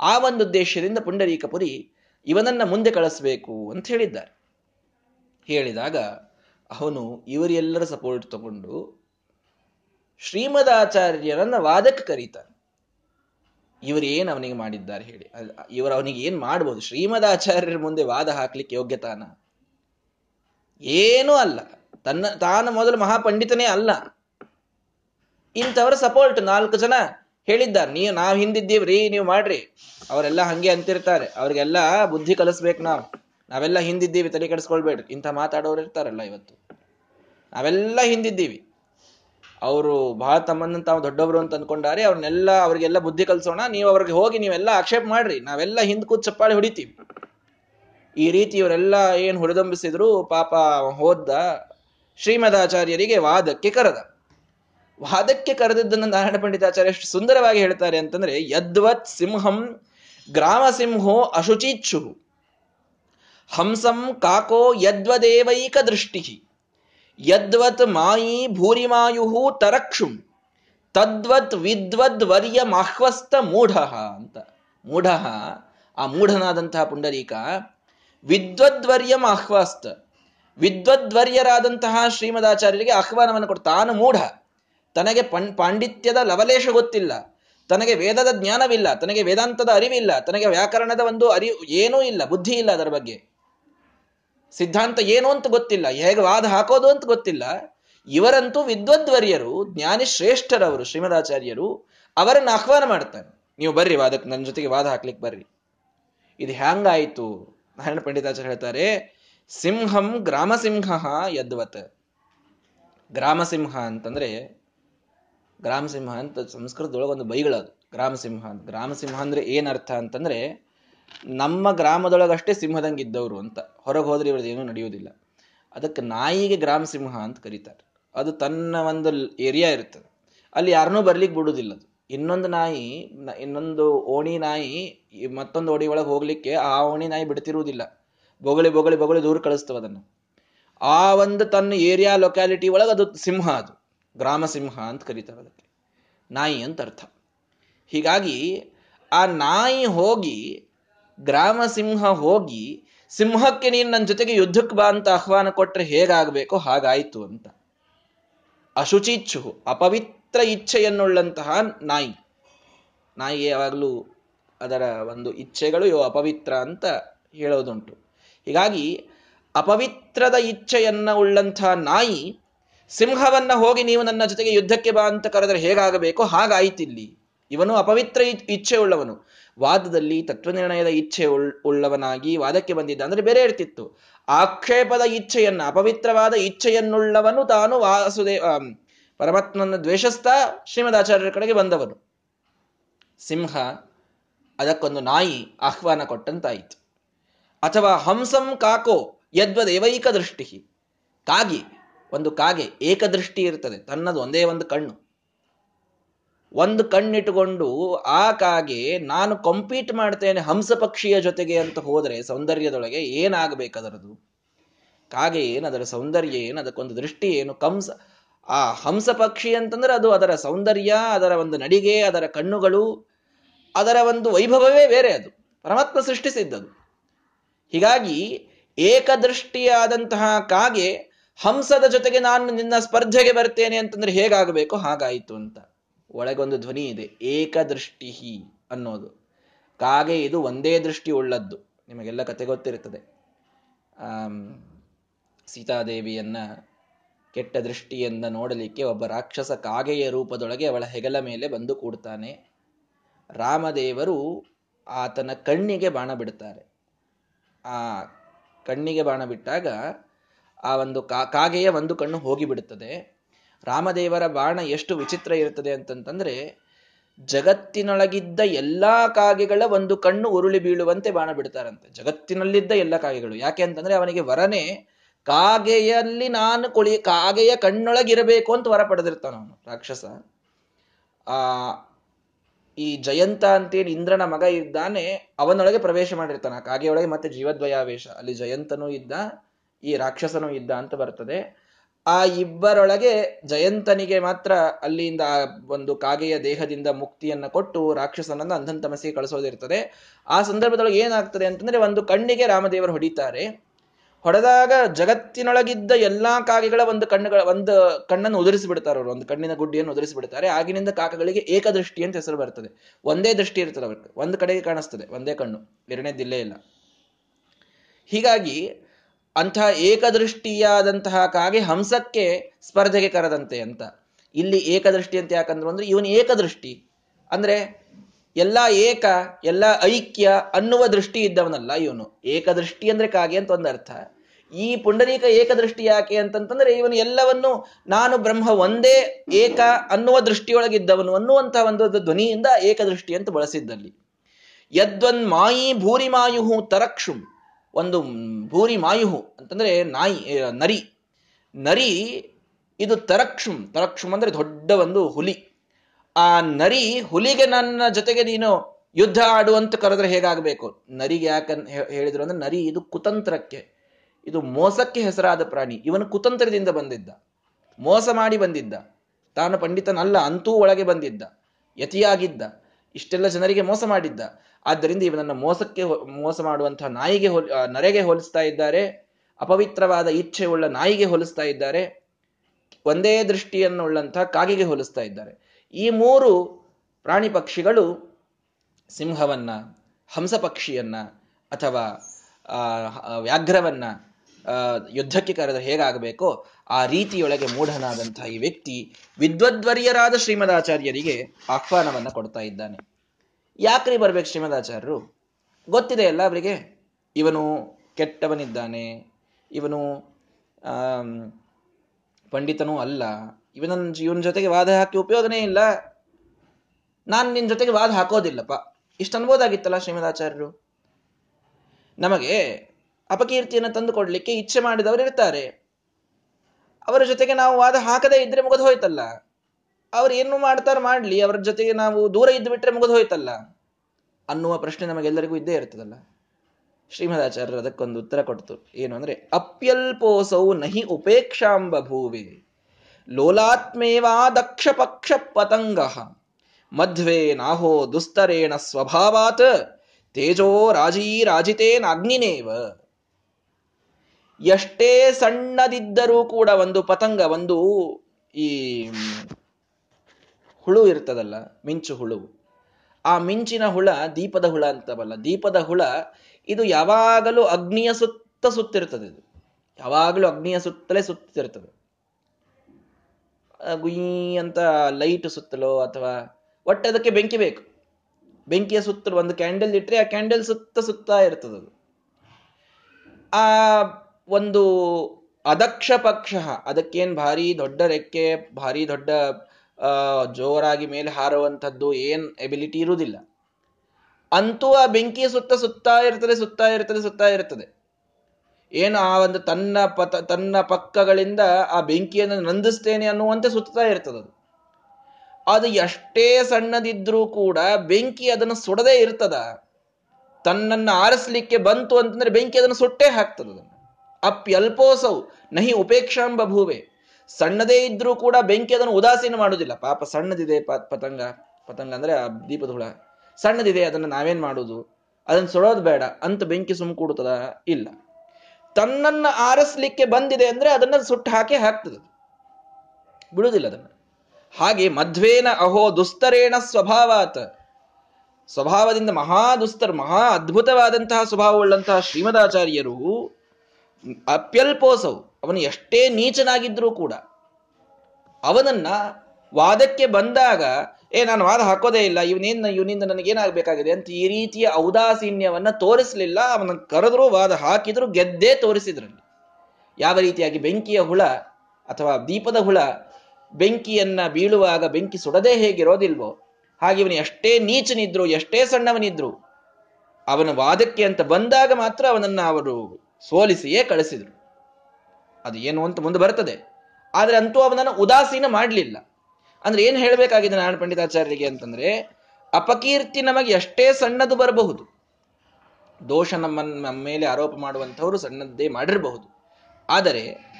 ಆ ಒಂದು ಉದ್ದೇಶದಿಂದ ಪುಂಡರೀಕಪುರಿ ಇವನನ್ನ ಮುಂದೆ ಕಳಿಸ್ಬೇಕು ಅಂತ ಹೇಳಿದ್ದಾರೆ. ಹೇಳಿದಾಗ ಅವನು ಇವರೆಲ್ಲರ ಸಪೋರ್ಟ್ ತಗೊಂಡು ಶ್ರೀಮದಾಚಾರ್ಯರನ್ನ ವಾದಕ್ಕೆ ಕರೀತಾನೆ. ಇವರು ಏನು ಅವನಿಗೆ ಮಾಡಿದ್ದಾರೆ ಹೇಳಿ. ಇವರು ಅವನಿಗೆ ಏನು ಮಾಡ್ಬೋದು? ಶ್ರೀಮದಾಚಾರ್ಯರ ಮುಂದೆ ವಾದ ಹಾಕ್ಲಿಕ್ಕೆ ಯೋಗ್ಯತಾನ? ಏನೂ ಅಲ್ಲ. ತನ್ನ, ತಾನು ಮೊದಲು ಮಹಾಪಂಡಿತನೇ ಅಲ್ಲ. ಇಂಥವರ ಸಪೋರ್ಟ್ ನಾಲ್ಕು ಜನ ಹೇಳಿದ್ದಾರೆ ನೀವು ನಾವು ಹಿಂದಿದ್ದೀವಿ ರೀ, ನೀವು ಮಾಡ್ರಿ. ಅವರೆಲ್ಲ ಹಂಗೆ ಅಂತಿರ್ತಾರೆ. ಅವ್ರಿಗೆಲ್ಲ ಬುದ್ಧಿ ಕಲಿಸ್ಬೇಕು ನಾವು. ನಾವೆಲ್ಲ ಹಿಂದಿದ್ದೀವಿ, ತಲೆ ಕೆಡಿಸ್ಕೊಳ್ಬೇಡ್ರಿ. ಇಂಥ ಮಾತಾಡೋರು ಇರ್ತಾರಲ್ಲ ಇವತ್ತು. ನಾವೆಲ್ಲ ಹಿಂದಿದ್ದೀವಿ. ಅವರು ಬಹಳ ತಮ್ಮನ್ನ ತಾವು ದೊಡ್ಡವರು ಅಂತ ಅನ್ಕೊಂಡಾರೆ, ಅವ್ರನ್ನೆಲ್ಲ, ಅವ್ರಿಗೆಲ್ಲ ಬುದ್ಧಿ ಕಲಿಸೋಣ, ನೀವು ಅವ್ರಿಗೆ ಹೋಗಿ ನೀವೆಲ್ಲ ಆಕ್ಷೇಪ ಮಾಡ್ರಿ. ನಾವೆಲ್ಲ ಹಿಂದ್ ಕೂತ್ ಚಪ್ಪಾಳಿ ಹೊಡಿತೀವಿ. ಈ ರೀತಿ ಇವರೆಲ್ಲ ಏನು ಹುರಿದಂಬಿಸಿದ್ರು, ಪಾಪ ಹೋದ ಶ್ರೀಮದಾಚಾರ್ಯರಿಗೆ ವಾದಕ್ಕೆ ಕರೆದ. ವಾದಕ್ಕೆ ಕರೆದದ್ದನ್ನು ನಾರಾಯಣ ಪಂಡಿತಾಚಾರ್ಯ ಎಷ್ಟು ಸುಂದರವಾಗಿ ಹೇಳ್ತಾರೆ ಅಂತಂದ್ರೆ, ಯದ್ವತ್ ಸಿಂಹಂ ಗ್ರಾಮ ಸಿಂಹೋ ಅಶುಚಿಚ್ಛು ಹಂಸಂ ಕಾಕೋ ಯದ್ವದೇವೈಕ ದೃಷ್ಟಿ ಯದ್ವತ್ ಮಾಯಿ ಭೂರಿಮಾಯು ತರಕ್ಷುಂ. ತದ್ವತ್ ವಿದ್ವದ್ ವರ್ಯ ಮಾಹ್ವಸ್ತ ಮೂಢ ಅಂತ. ಮೂಢ, ಆ ಮೂಢನಾದಂತಹ ಪುಂಡರೀಕ ವಿದ್ವದ್ವರ್ಯ ಆಹ್ವಾಸ್ತ ವಿದ್ವದ್ವರ್ಯರಾದಂತಹ ಶ್ರೀಮದಾಚಾರ್ಯರಿಗೆ ಆಹ್ವಾನವನ್ನು ಕೊಡ್ತಾನು ಮೂಢ. ತನಗೆ ಪಂ, ಪಾಂಡಿತ್ಯದ ಲವಲೇಶ ಗೊತ್ತಿಲ್ಲ. ತನಗೆ ವೇದದ ಜ್ಞಾನವಿಲ್ಲ. ತನಗೆ ವೇದಾಂತದ ಅರಿವಿಲ್ಲ. ತನಗೆ ವ್ಯಾಕರಣದ ಒಂದು ಅರಿವು ಏನೂ ಇಲ್ಲ. ಬುದ್ಧಿ ಇಲ್ಲ ಅದರ ಬಗ್ಗೆ. ಸಿದ್ಧಾಂತ ಏನು ಅಂತ ಗೊತ್ತಿಲ್ಲ. ಹೇಗೆ ವಾದ ಹಾಕೋದು ಅಂತ ಗೊತ್ತಿಲ್ಲ. ಇವರಂತೂ ವಿದ್ವದ್ವರ್ಯರು, ಜ್ಞಾನಿ ಶ್ರೇಷ್ಠರವರು, ಶ್ರೀಮದಾಚಾರ್ಯರು, ಅವರನ್ನು ಆಹ್ವಾನ ಮಾಡ್ತಾರೆ. ನೀವು ಬರ್ರಿ ವಾದಕ್ಕೆ ನನ್ನ ಜೊತೆಗೆ ವಾದ ಹಾಕ್ಲಿಕ್ಕೆ ಬರ್ರಿ. ಇದು ಹ್ಯಾಂಗಾಯಿತು? ನಾರಾಯಣ ಪಂಡಿತಾಚಾರ್ಯ ಹೇಳ್ತಾರೆ, ಸಿಂಹಂ ಗ್ರಾಮಸಿಂಹ ಯದ್ವತ್. ಗ್ರಾಮಸಿಂಹ ಅಂತಂದ್ರೆ ಗ್ರಾಮಸಿಂಹ ಅಂತ ಸಂಸ್ಕೃತದೊಳಗೆ ಒಂದು ಬೈಗಳದು ಗ್ರಾಮಸಿಂಹ ಅಂತ. ಗ್ರಾಮಸಿಂಹ ಅಂದ್ರೆ ಏನ್ ಅರ್ಥ ಅಂತಂದ್ರೆ ನಮ್ಮ ಗ್ರಾಮದೊಳಗಷ್ಟೇ ಸಿಂಹದಂಗಿದ್ದವರು ಅಂತ. ಹೊರಗೆ ಹೋದ್ರೆ ಇವ್ರದ್ದು ಏನೂ ನಡೆಯುವುದಿಲ್ಲ. ಅದಕ್ಕೆ ನಾಯಿಗೆ ಗ್ರಾಮ ಸಿಂಹ ಅಂತ ಕರೀತಾರೆ. ಅದು ತನ್ನ ಒಂದು ಏರಿಯಾ ಇರ್ತದೆ. ಅಲ್ಲಿ ಯಾರನ್ನೂ ಬರ್ಲಿಕ್ಕೆ ಬಿಡುವುದಿಲ್ಲ ಅದು. ಇನ್ನೊಂದು ನಾಯಿ, ಇನ್ನೊಂದು ಓಣಿ ನಾಯಿ, ಮತ್ತೊಂದು ಓಣಿ ಒಳಗೆ ಹೋಗ್ಲಿಕ್ಕೆ ಆ ಓಣಿ ನಾಯಿ ಬಿಡ್ತಿರುವುದಿಲ್ಲ. ಬೊಗಳಿ ಬೊಗಳಿ ಬೊಗಳಿ ದೂರ ಕಳಿಸ್ತವೆ ಅದನ್ನು. ಆ ಒಂದು ತನ್ನ ಏರಿಯಾ ಲೊಕ್ಯಾಲಿಟಿ ಒಳಗೆ ಅದು ಸಿಂಹ ಅದು. ಗ್ರಾಮ ಸಿಂಹ ಅಂತ ಕರೀತಾರೆ ಅದಕ್ಕೆ. ನಾಯಿ ಅಂತ ಅರ್ಥ. ಹೀಗಾಗಿ ಆ ನಾಯಿ ಹೋಗಿ ಗ್ರಾಮ ಸಿಂಹ ಹೋಗಿ, ಸಿಂಹಕ್ಕೆ ನೀನು ನನ್ನ ಜೊತೆಗೆ ಯುದ್ಧಕ್ಕೆ ಬಾ ಅಂತ ಆಹ್ವಾನ ಕೊಟ್ಟರೆ ಹೇಗಾಗಬೇಕು? ಹಾಗಾಯಿತು ಅಂತ. ಅಶುಚಿಚ್ಛು ಅಪವಿತ್ರ ಇಚ್ಛೆಯನ್ನುಳ್ಳಂತಹ ನಾಯಿ. ನಾಯಿಗೆ ಯಾವಾಗಲೂ ಅದರ ಒಂದು ಇಚ್ಛೆಗಳು ಇವು ಅಪವಿತ್ರ ಅಂತ ಹೇಳೋದುಂಟು. ಹೀಗಾಗಿ ಅಪವಿತ್ರದ ಇಚ್ಛೆಯನ್ನ ಉಳ್ಳಂತಹ ನಾಯಿ ಸಿಂಹವನ್ನ ಹೋಗಿ ನೀವು ನನ್ನ ಜೊತೆಗೆ ಯುದ್ಧಕ್ಕೆ ಬಾ ಅಂತ ಕರೆದರೆ ಹೇಗಾಗಬೇಕೋ? ಹಾಗಾಯ್ತಿಲ್ಲಿ ಇವನು ಅಪವಿತ್ರ ಇಚ್ಛೆ ಉಳ್ಳವನು ವಾದದಲ್ಲಿ ತತ್ವನಿರ್ಣಯದ ಇಚ್ಛೆ ಉಳ್ಳವನಾಗಿ ವಾದಕ್ಕೆ ಬಂದಿದ್ದ ಅಂದ್ರೆ ಬೇರೆ ಇರ್ತಿತ್ತು. ಆಕ್ಷೇಪದ ಇಚ್ಛೆಯನ್ನ, ಅಪವಿತ್ರವಾದ ಇಚ್ಛೆಯನ್ನುಳ್ಳವನು ತಾನು ವಾಸುದೇವ ಪರಮಾತ್ಮನ ದ್ವೇಷಸ್ಥ ಶ್ರೀಮದಾಚಾರ್ಯರ ಕಡೆಗೆ ಬಂದವನು. ಸಿಂಹ ಅದಕ್ಕೊಂದು ನಾಯಿ ಆಹ್ವಾನ ಕೊಟ್ಟಂತಾಯಿತು. ಅಥವಾ ಹಂಸಂ ಕಾಕೋ ಯದ್ವದೇವೈಕ ದೃಷ್ಟಿ ಕಾಗಿ ಒಂದು ಕಾಗೆ ಏಕದೃಷ್ಟಿ ಇರ್ತದೆ. ತನ್ನದು ಒಂದೇ ಒಂದು ಕಣ್ಣು. ಒಂದು ಕಣ್ಣಿಟ್ಟುಕೊಂಡು ಆ ಕಾಗೆ ನಾನು ಕಂಪೀಟ್ ಮಾಡ್ತೇನೆ ಹಂಸ ಪಕ್ಷಿಯ ಜೊತೆಗೆ ಅಂತ ಹೋದರೆ ಸೌಂದರ್ಯದೊಳಗೆ ಏನಾಗಬೇಕದರದು ಕಾಗೆ ಏನು, ಅದರ ಸೌಂದರ್ಯ ಏನು, ಅದಕ್ಕೊಂದು ದೃಷ್ಟಿ ಏನು? ಕಂಸ, ಆ ಹಂಸ ಪಕ್ಷಿ ಅಂತಂದ್ರೆ ಅದು ಅದರ ಸೌಂದರ್ಯ, ಅದರ ಒಂದು ನಡಿಗೆ, ಅದರ ಕಣ್ಣುಗಳು, ಅದರ ಒಂದು ವೈಭವವೇ ಬೇರೆ ಅದು. ಪರಮಾತ್ಮ ಸೃಷ್ಟಿಸಿದ್ದದು. ಹೀಗಾಗಿ ಏಕದೃಷ್ಟಿಯಾದಂತಹ ಕಾಗೆ ಹಂಸದ ಜೊತೆಗೆ ನಾನು ನಿನ್ನ ಸ್ಪರ್ಧೆಗೆ ಬರ್ತೇನೆ ಅಂತಂದ್ರೆ ಹೇಗಾಗಬೇಕು? ಹಾಗಾಯಿತು ಅಂತ. ಒಳಗೊಂದು ಧ್ವನಿ ಇದೆ. ಏಕದೃಷ್ಟಿ ಅನ್ನೋದು. ಕಾಗೆ ಇದು ಒಂದೇ ದೃಷ್ಟಿ ಉಳ್ಳದ್ದು. ನಿಮಗೆಲ್ಲ ಕತೆ ಗೊತ್ತಿರುತ್ತದೆ. ಸೀತಾದೇವಿಯನ್ನ ಕೆಟ್ಟ ದೃಷ್ಟಿಯಿಂದ ನೋಡಲಿಕ್ಕೆ ಒಬ್ಬ ರಾಕ್ಷಸ ಕಾಗೆಯ ರೂಪದೊಳಗೆ ಅವಳ ಹೆಗಲ ಮೇಲೆ ಬಂದು ಕೂಡ್ತಾನೆ. ರಾಮದೇವರು ಆತನ ಕಣ್ಣಿಗೆ ಬಾಣ ಬಿಡ್ತಾರೆ. ಆ ಕಣ್ಣಿಗೆ ಬಾಣ ಬಿಟ್ಟಾಗ ಆ ಒಂದು ಕಾಗೆಯ ಒಂದು ಕಣ್ಣು ಹೋಗಿಬಿಡುತ್ತದೆ. ರಾಮದೇವರ ಬಾಣ ಎಷ್ಟು ವಿಚಿತ್ರ ಇರುತ್ತದೆ ಅಂತಂತಂದ್ರೆ, ಜಗತ್ತಿನೊಳಗಿದ್ದ ಎಲ್ಲಾ ಕಾಗೆಗಳ ಒಂದು ಕಣ್ಣು ಉರುಳಿ ಬೀಳುವಂತೆ ಬಾಣ ಬಿಡ್ತಾರಂತೆ. ಜಗತ್ತಿನಲ್ಲಿದ್ದ ಎಲ್ಲ ಕಾಗೆಗಳು. ಯಾಕೆ ಅಂತಂದ್ರೆ ಅವನಿಗೆ ವರನೆ ಕಾಗೆಯಲ್ಲಿ ನಾನು ಕುಳಿ, ಕಾಗೆಯ ಕಣ್ಣೊಳಗಿರಬೇಕು ಅಂತ ವರ ಪಡೆದಿರ್ತಾನ ಅವನು, ರಾಕ್ಷಸ. ಆ, ಈ ಜಯಂತ ಅಂತೇಳಿ ಇಂದ್ರನ ಮಗ ಇದ್ದಾನೆ, ಅವನೊಳಗೆ ಪ್ರವೇಶ ಮಾಡಿರ್ತಾನೆ. ಕಾಗೆಯೊಳಗೆ ಮತ್ತೆ ಜೀವದ್ವಯಾವೇಶ. ಅಲ್ಲಿ ಜಯಂತನೂ ಇದ್ದ ಈ ರಾಕ್ಷಸನು ಇದ್ದ ಅಂತ ಬರ್ತದೆ. ಆ ಇಬ್ಬರೊಳಗೆ ಜಯಂತನಿಗೆ ಮಾತ್ರ ಅಲ್ಲಿಂದ ಒಂದು ಕಾಗೆಯ ದೇಹದಿಂದ ಮುಕ್ತಿಯನ್ನ ಕೊಟ್ಟು ರಾಕ್ಷಸನನ್ನ ಅಂಧನ್ ತಮಸಿಗೆ ಕಳಿಸೋದಿರ್ತದೆ. ಆ ಸಂದರ್ಭದೊಳಗೆ ಏನಾಗ್ತದೆ ಅಂತಂದ್ರೆ ಒಂದು ಕಣ್ಣಿಗೆ ರಾಮದೇವರು ಹೊಡಿತಾರೆ. ಹೊಡೆದಾಗ ಜಗತ್ತಿನೊಳಗಿದ್ದ ಎಲ್ಲಾ ಕಾಗೆಗಳ ಒಂದು ಕಣ್ಣುಗಳ ಒಂದು ಕಣ್ಣನ್ನು ಉದುರಿಸಿಬಿಡ್ತಾರೆ ಅವರು. ಒಂದು ಕಣ್ಣಿನ ಗುಡ್ಡಿಯನ್ನು ಉದುರಿಸಿಬಿಡ್ತಾರೆ. ಆಗಿನಿಂದ ಕಾಕಗಳಿಗೆ ಏಕದೃಷ್ಟಿ ಅಂತ ಹೆಸರು ಬರ್ತದೆ. ಒಂದೇ ದೃಷ್ಟಿ ಇರ್ತದೆ ಅವ್ರಿಗೆ. ಒಂದು ಕಡೆಗೆ ಕಾಣಿಸ್ತದೆ. ಒಂದೇ ಕಣ್ಣು. ಎರಡನೇದಿಲ್ಲೇ ಇಲ್ಲ. ಹೀಗಾಗಿ ಅಂತಹ ಏಕದೃಷ್ಟಿಯಾದಂತಹ ಕಾಗೆ ಹಂಸಕ್ಕೆ ಸ್ಪರ್ಧೆಗೆ ಕರೆದಂತೆ ಅಂತ. ಇಲ್ಲಿ ಏಕದೃಷ್ಟಿ ಅಂತ ಯಾಕಂದ್ರು ಅಂದ್ರೆ ಇವನು ಏಕದೃಷ್ಟಿ. ಅಂದ್ರೆ ಎಲ್ಲ ಏಕ, ಎಲ್ಲ ಐಕ್ಯ ಅನ್ನುವ ದೃಷ್ಟಿ ಇದ್ದವನಲ್ಲ ಇವನು. ಏಕದೃಷ್ಟಿ ಅಂದ್ರೆ ಕಾಗೆ ಅಂತ ಒಂದು ಅರ್ಥ. ಈ ಪುಂಡರೀಕ ಏಕದೃಷ್ಟಿ ಯಾಕೆ ಅಂತಂತಂದ್ರೆ ಇವನು ಎಲ್ಲವನ್ನು ನಾನು ಬ್ರಹ್ಮ ಒಂದೇ ಏಕ ಅನ್ನುವ ದೃಷ್ಟಿಯೊಳಗಿದ್ದವನು ಅನ್ನುವಂತಹ ಒಂದು ಧ್ವನಿಯಿಂದ ಏಕದೃಷ್ಟಿ ಅಂತ ಬಳಸಿದ್ದಲ್ಲಿ. ಯದ್ವನ್ ಮಾಯಿ ಭೂರಿ ಮಾಯುಹು ತರಕ್ಷುಂ. ಒಂದು ಭೂರಿ ಮಾಯುಹು ಅಂತಂದ್ರೆ ನಾಯಿ ನರಿ. ನರಿ, ಇದು ತರಕ್ಷುಂ ತರಕ್ಷುಂ ಅಂದ್ರೆ ದೊಡ್ಡ ಒಂದು ಹುಲಿ. ಆ ನರಿ ಹುಲಿಗೆ ನನ್ನ ಜೊತೆಗೆ ನೀನು ಯುದ್ಧ ಆಡುವಂತ ಕರೆದ್ರೆ ಹೇಗಾಗಬೇಕು? ನರಿಗೆ ಯಾಕನ್ ಹೇಳಿದ್ರು ಅಂದ್ರೆ ನರಿ ಇದು ಕುತಂತ್ರಕ್ಕೆ, ಇದು ಮೋಸಕ್ಕೆ ಹೆಸರಾದ ಪ್ರಾಣಿ. ಇವನು ಕುತಂತ್ರದಿಂದ ಬಂದಿದ್ದ. ಮೋಸ ಮಾಡಿ ಬಂದಿದ್ದ. ತಾನು ಪಂಡಿತನಲ್ಲ, ಅಂತೂ ಒಳಗೆ ಬಂದಿದ್ದ. ಯತಿಯಾಗಿದ್ದ. ಇಷ್ಟೆಲ್ಲ ಜನರಿಗೆ ಮೋಸ ಮಾಡಿದ್ದ. ಆದ್ದರಿಂದ ಇವನನ್ನು ಮೋಸಕ್ಕೆ ಮೋಸ ಮಾಡುವಂತಹ ನಾಯಿಗೆ ಹೋಲ್ ನರೆಗೆ ಹೋಲಿಸ್ತಾ ಇದ್ದಾರೆ. ಅಪವಿತ್ರವಾದ ಇಚ್ಛೆ ಉಳ್ಳ ನಾಯಿಗೆ ಹೋಲಿಸ್ತಾ ಇದ್ದಾರೆ. ಒಂದೇ ದೃಷ್ಟಿಯನ್ನು ಉಳ್ಳಂತಹ ಕಾಗೆಗೆ ಹೋಲಿಸ್ತಾ ಇದ್ದಾರೆ. ಈ ಮೂರು ಪ್ರಾಣಿ ಪಕ್ಷಿಗಳು ಸಿಂಹವನ್ನ, ಹಂಸ ಪಕ್ಷಿಯನ್ನ ಅಥವಾ ವ್ಯಾಘ್ರವನ್ನ ಯುದ್ಧಕ್ಕೆ ಕರೆದ ಹೇಗಾಗಬೇಕೋ ಆ ರೀತಿಯೊಳಗೆ ಮೂಢನಾದಂತಹ ಈ ವ್ಯಕ್ತಿ ವಿದ್ವದ್ವರ್ಯರಾದ ಶ್ರೀಮದಾಚಾರ್ಯರಿಗೆ ಆಹ್ವಾನವನ್ನು ಕೊಡ್ತಾ ಇದ್ದಾನೆ. ಯಾಕ್ರಿ ಬರ್ಬೇಕು ಶ್ರೀಮದಾಚಾರ್ಯರು ಗೊತ್ತಿದೆ ಅಲ್ಲ ಅವರಿಗೆ? ಇವನು ಕೆಟ್ಟವನಿದ್ದಾನೆ, ಇವನು ಪಂಡಿತನೂ ಅಲ್ಲ ಇವನ ಇವನ ಜೊತೆಗೆ ವಾದ ಹಾಕಿ ಉಪಯೋಗನೇ ಇಲ್ಲ. ನಾನು ನಿನ್ನ ಜೊತೆಗೆ ವಾದ ಹಾಕೋದಿಲ್ಲಪ್ಪ. ಇಷ್ಟು ಅನ್ಬೋದಾಗಿತ್ತಲ್ಲ ಶ್ರೀಮದಾಚಾರ್ಯರು ನಮಗೆ ಅಪಕೀರ್ತಿಯನ್ನು ತಂದು ಕೊಡ್ಲಿಕ್ಕೆ ಇಚ್ಛೆ ಮಾಡಿದವರು ಇರ್ತಾರೆ. ಅವರ ಜೊತೆಗೆ ನಾವು ವಾದ ಹಾಕದೇ ಇದ್ರೆ ಮುಗಿದು ಹೋಯ್ತಲ್ಲ. ಅವ್ರು ಏನು ಮಾಡ್ತಾರ ಮಾಡ್ಲಿ, ಅವರ ಜೊತೆಗೆ ನಾವು ದೂರ ಇದ್ದು ಬಿಟ್ರೆ ಮುಗಿದು ಹೋಯ್ತಲ್ಲ. ಅನ್ನುವ ಪ್ರಶ್ನೆ ನಮಗೆಲ್ಲರಿಗೂ ಇದ್ದೇ ಇರ್ತದಲ್ಲ? ಶ್ರೀಮದಾಚಾರ್ಯರು ಅದಕ್ಕೊಂದು ಉತ್ತರ ಕೊಡ್ತು. ಏನು ಅಂದ್ರೆ, ಅಪ್ಯಲ್ಪೋಸೌ ನಹಿ ಉಪೇಕ್ಷಾಂಬ ಭೂವಿ ಲೋಲಾತ್ಮೇವಾ ದಕ್ಷ ಪಕ್ಷ ಪತಂಗ ಮಧ್ವೆ ನಾಹೋ ದುಸ್ತರೇಣ ಸ್ವಭಾವಾತ್ ತೇಜೋ ರಾಜೀ ರಾಜಿತೇನಾಗ್ನಿನೇವ ಎಷ್ಟೇ ಸಣ್ಣದಿದ್ದರೂ ಕೂಡ ಒಂದು ಪತಂಗ, ಒಂದು ಈ ಹುಳು ಇರ್ತದಲ್ಲ, ಮಿಂಚು ಹುಳು ಆ ಮಿಂಚಿನ ಹುಳ ದೀಪದ ಹುಳ ಅಂತವಲ್ಲ, ದೀಪದ ಹುಳ ಇದು ಯಾವಾಗಲೂ ಅಗ್ನಿಯ ಸುತ್ತ ಸುತ್ತಿರ್ತದೆ ಇದು. ಯಾವಾಗಲೂ ಅಗ್ನಿಯ ಸುತ್ತಲೇ ಸುತ್ತಿರ್ತದೆ ಗುಯಿ ಅಂತ ಲೈಟ್ ಸುತ್ತಲೋ ಅಥವಾ ಒಟ್ಟೆ ಅದಕ್ಕೆ ಬೆಂಕಿ ಬೇಕು. ಬೆಂಕಿಯ ಸುತ್ತಲೂ ಒಂದು ಕ್ಯಾಂಡಲ್ ಇಟ್ಟರೆ ಆ ಕ್ಯಾಂಡಲ್ ಸುತ್ತ ಸುತ್ತಾ ಇರ್ತದೆ ಅದು. ಆ ಒಂದು ಅದಕ್ಷ ಪಕ್ಷ, ಅದಕ್ಕೇನು ಭಾರಿ ದೊಡ್ಡ ರೆಕ್ಕೆ, ಭಾರಿ ದೊಡ್ಡ ಜೋರಾಗಿ ಮೇಲೆ ಹಾರುವಂಥದ್ದು ಏನ್ ಎಬಿಲಿಟಿ ಇರುವುದಿಲ್ಲ. ಅಂತೂ ಆ ಬೆಂಕಿಯ ಸುತ್ತ ಸುತ್ತಾ ಇರ್ತದೆ ಸುತ್ತಾ ಇರ್ತದೆ ಸುತ್ತಾ ಇರ್ತದೆ. ಏನು ಆ ಒಂದು ತನ್ನ ಪತ ತನ್ನ ಪಕ್ಕಗಳಿಂದ ಆ ಬೆಂಕಿಯನ್ನು ನಂದಿಸ್ತೇನೆ ಅನ್ನುವಂತೆ ಸುತ್ತಾ ಇರ್ತದೆ ಅದು. ಅದು ಎಷ್ಟೇ ಸಣ್ಣದಿದ್ರೂ ಕೂಡ ಬೆಂಕಿ ಅದನ್ನು ಸುಡದೇ ಇರ್ತದ. ತನ್ನನ್ನು ಆರಿಸ್ಲಿಕ್ಕೆ ಬಂತು ಅಂತಂದ್ರೆ ಬೆಂಕಿ ಅದನ್ನು ಸುಟ್ಟೇ ಹಾಕ್ತದ ಅದನ್ನು. ಅಪ್ಯಲ್ಪೋಸೌ, ನಹಿ ಉಪೇಕ್ಷಾಂಬ ಭೂವೆ ಸಣ್ಣದೇ ಇದ್ರೂ ಕೂಡ ಬೆಂಕಿ ಅದನ್ನು ಉದಾಸೀನ ಮಾಡುವುದಿಲ್ಲ. ಪಾಪ ಸಣ್ಣದಿದೆ ಪತಂಗ. ಪತಂಗ ಅಂದ್ರೆ ಆ ದೀಪದ ಹುಳ. ಸಣ್ಣದಿದೆ, ಅದನ್ನು ನಾವೇನ್ ಮಾಡುದು? ಅದನ್ನು ಸುಡೋದು ಬೇಡ. ಅಂತ ಬೆಂಕಿ ಸುಮ್ ಕೂಡುತ್ತದ? ಇಲ್ಲ. ತನ್ನನ್ನು ಆರಿಸ್ಲಿಕ್ಕೆ ಬಂದಿದೆ ಅಂದ್ರೆ ಅದನ್ನ ಸುಟ್ಟು ಹಾಕಿ ಹಾಕ್ತದೆ. ಬಿಡುವುದಿಲ್ಲ ಅದನ್ನ. ಹಾಗೆ ಮಧ್ವೇನ ಅಹೋ ದುಸ್ತರೇಣ ಸ್ವಭಾವಾತ್. ಸ್ವಭಾವದಿಂದ ಮಹಾ ದುಸ್ತರ್, ಮಹಾ ಅದ್ಭುತವಾದಂತಹ ಸ್ವಭಾವವುಳ್ಳಂತಹ ಶ್ರೀಮದಾಚಾರ್ಯರು ಅಪ್ಯಲ್ಪೋಸವು ಅವನು ಎಷ್ಟೇ ನೀಚನಾಗಿದ್ದರೂ ಕೂಡ. ಅವನನ್ನ ವಾದಕ್ಕೆ ಬಂದಾಗ, ಏ, ನಾನು ವಾದ ಹಾಕೋದೇ ಇಲ್ಲ. ಇವನೇನು ಇವನಿಂದ ನನಗೇನಾಗಬೇಕಾಗಿದೆ? ಅಂತ ಈ ರೀತಿಯ ಔದಾಸೀನ್ಯವನ್ನ ತೋರಿಸಲಿಲ್ಲ. ಅವನ ಕರೆದ್ರು ವಾದ ಹಾಕಿದ್ರು ಗೆದ್ದೇ ತೋರಿಸಿದ್ರಲ್ಲಿ. ಯಾವ ರೀತಿಯಾಗಿ ಬೆಂಕಿಯ ಹುಳ ಅಥವಾ ದೀಪದ ಹುಳ ಬೆಂಕಿಯನ್ನ ಬೀಳುವಾಗ ಬೆಂಕಿ ಸುಡದೇ ಹೇಗಿರೋದಿಲ್ವೋ, ಹಾಗೆ ಇವನು ಎಷ್ಟೇ ನೀಚನಿದ್ರು, ಎಷ್ಟೇ ಸಣ್ಣವನಿದ್ರು, ಅವನ ವಾದಕ್ಕೆ ಅಂತ ಬಂದಾಗ ಮಾತ್ರ ಅವನನ್ನ ಅವರು ಸೋಲಿಸಿಯೇ ಕಳಿಸಿದ್ರು. ಅದು ಏನು ಅಂತ ಮುಂದೆ ಬರ್ತದೆ. ಆದರೆ ಅಂತೂ ಅವನನ್ನು ಉದಾಸೀನ ಮಾಡಲಿಲ್ಲ. ಅಂದ್ರೆ ಏನು ಹೇಳಬೇಕಾಗಿದೆ ನಾರಾಯಣ ಪಂಡಿತಾಚಾರ್ಯರಿಗೆ ಅಂತಂದ್ರೆ, ಅಪಕೀರ್ತಿ ನಮಗೆ ಎಷ್ಟೇ ಸಣ್ಣದು ಬರಬಹುದು. ದೋಷ ನಮ್ಮ ನಮ್ಮ ಮೇಲೆ ಆರೋಪ ಮಾಡುವಂಥವರು ಸಣ್ಣದ್ದೇ ಮಾಡಿರಬಹುದು. ಆದರೆ,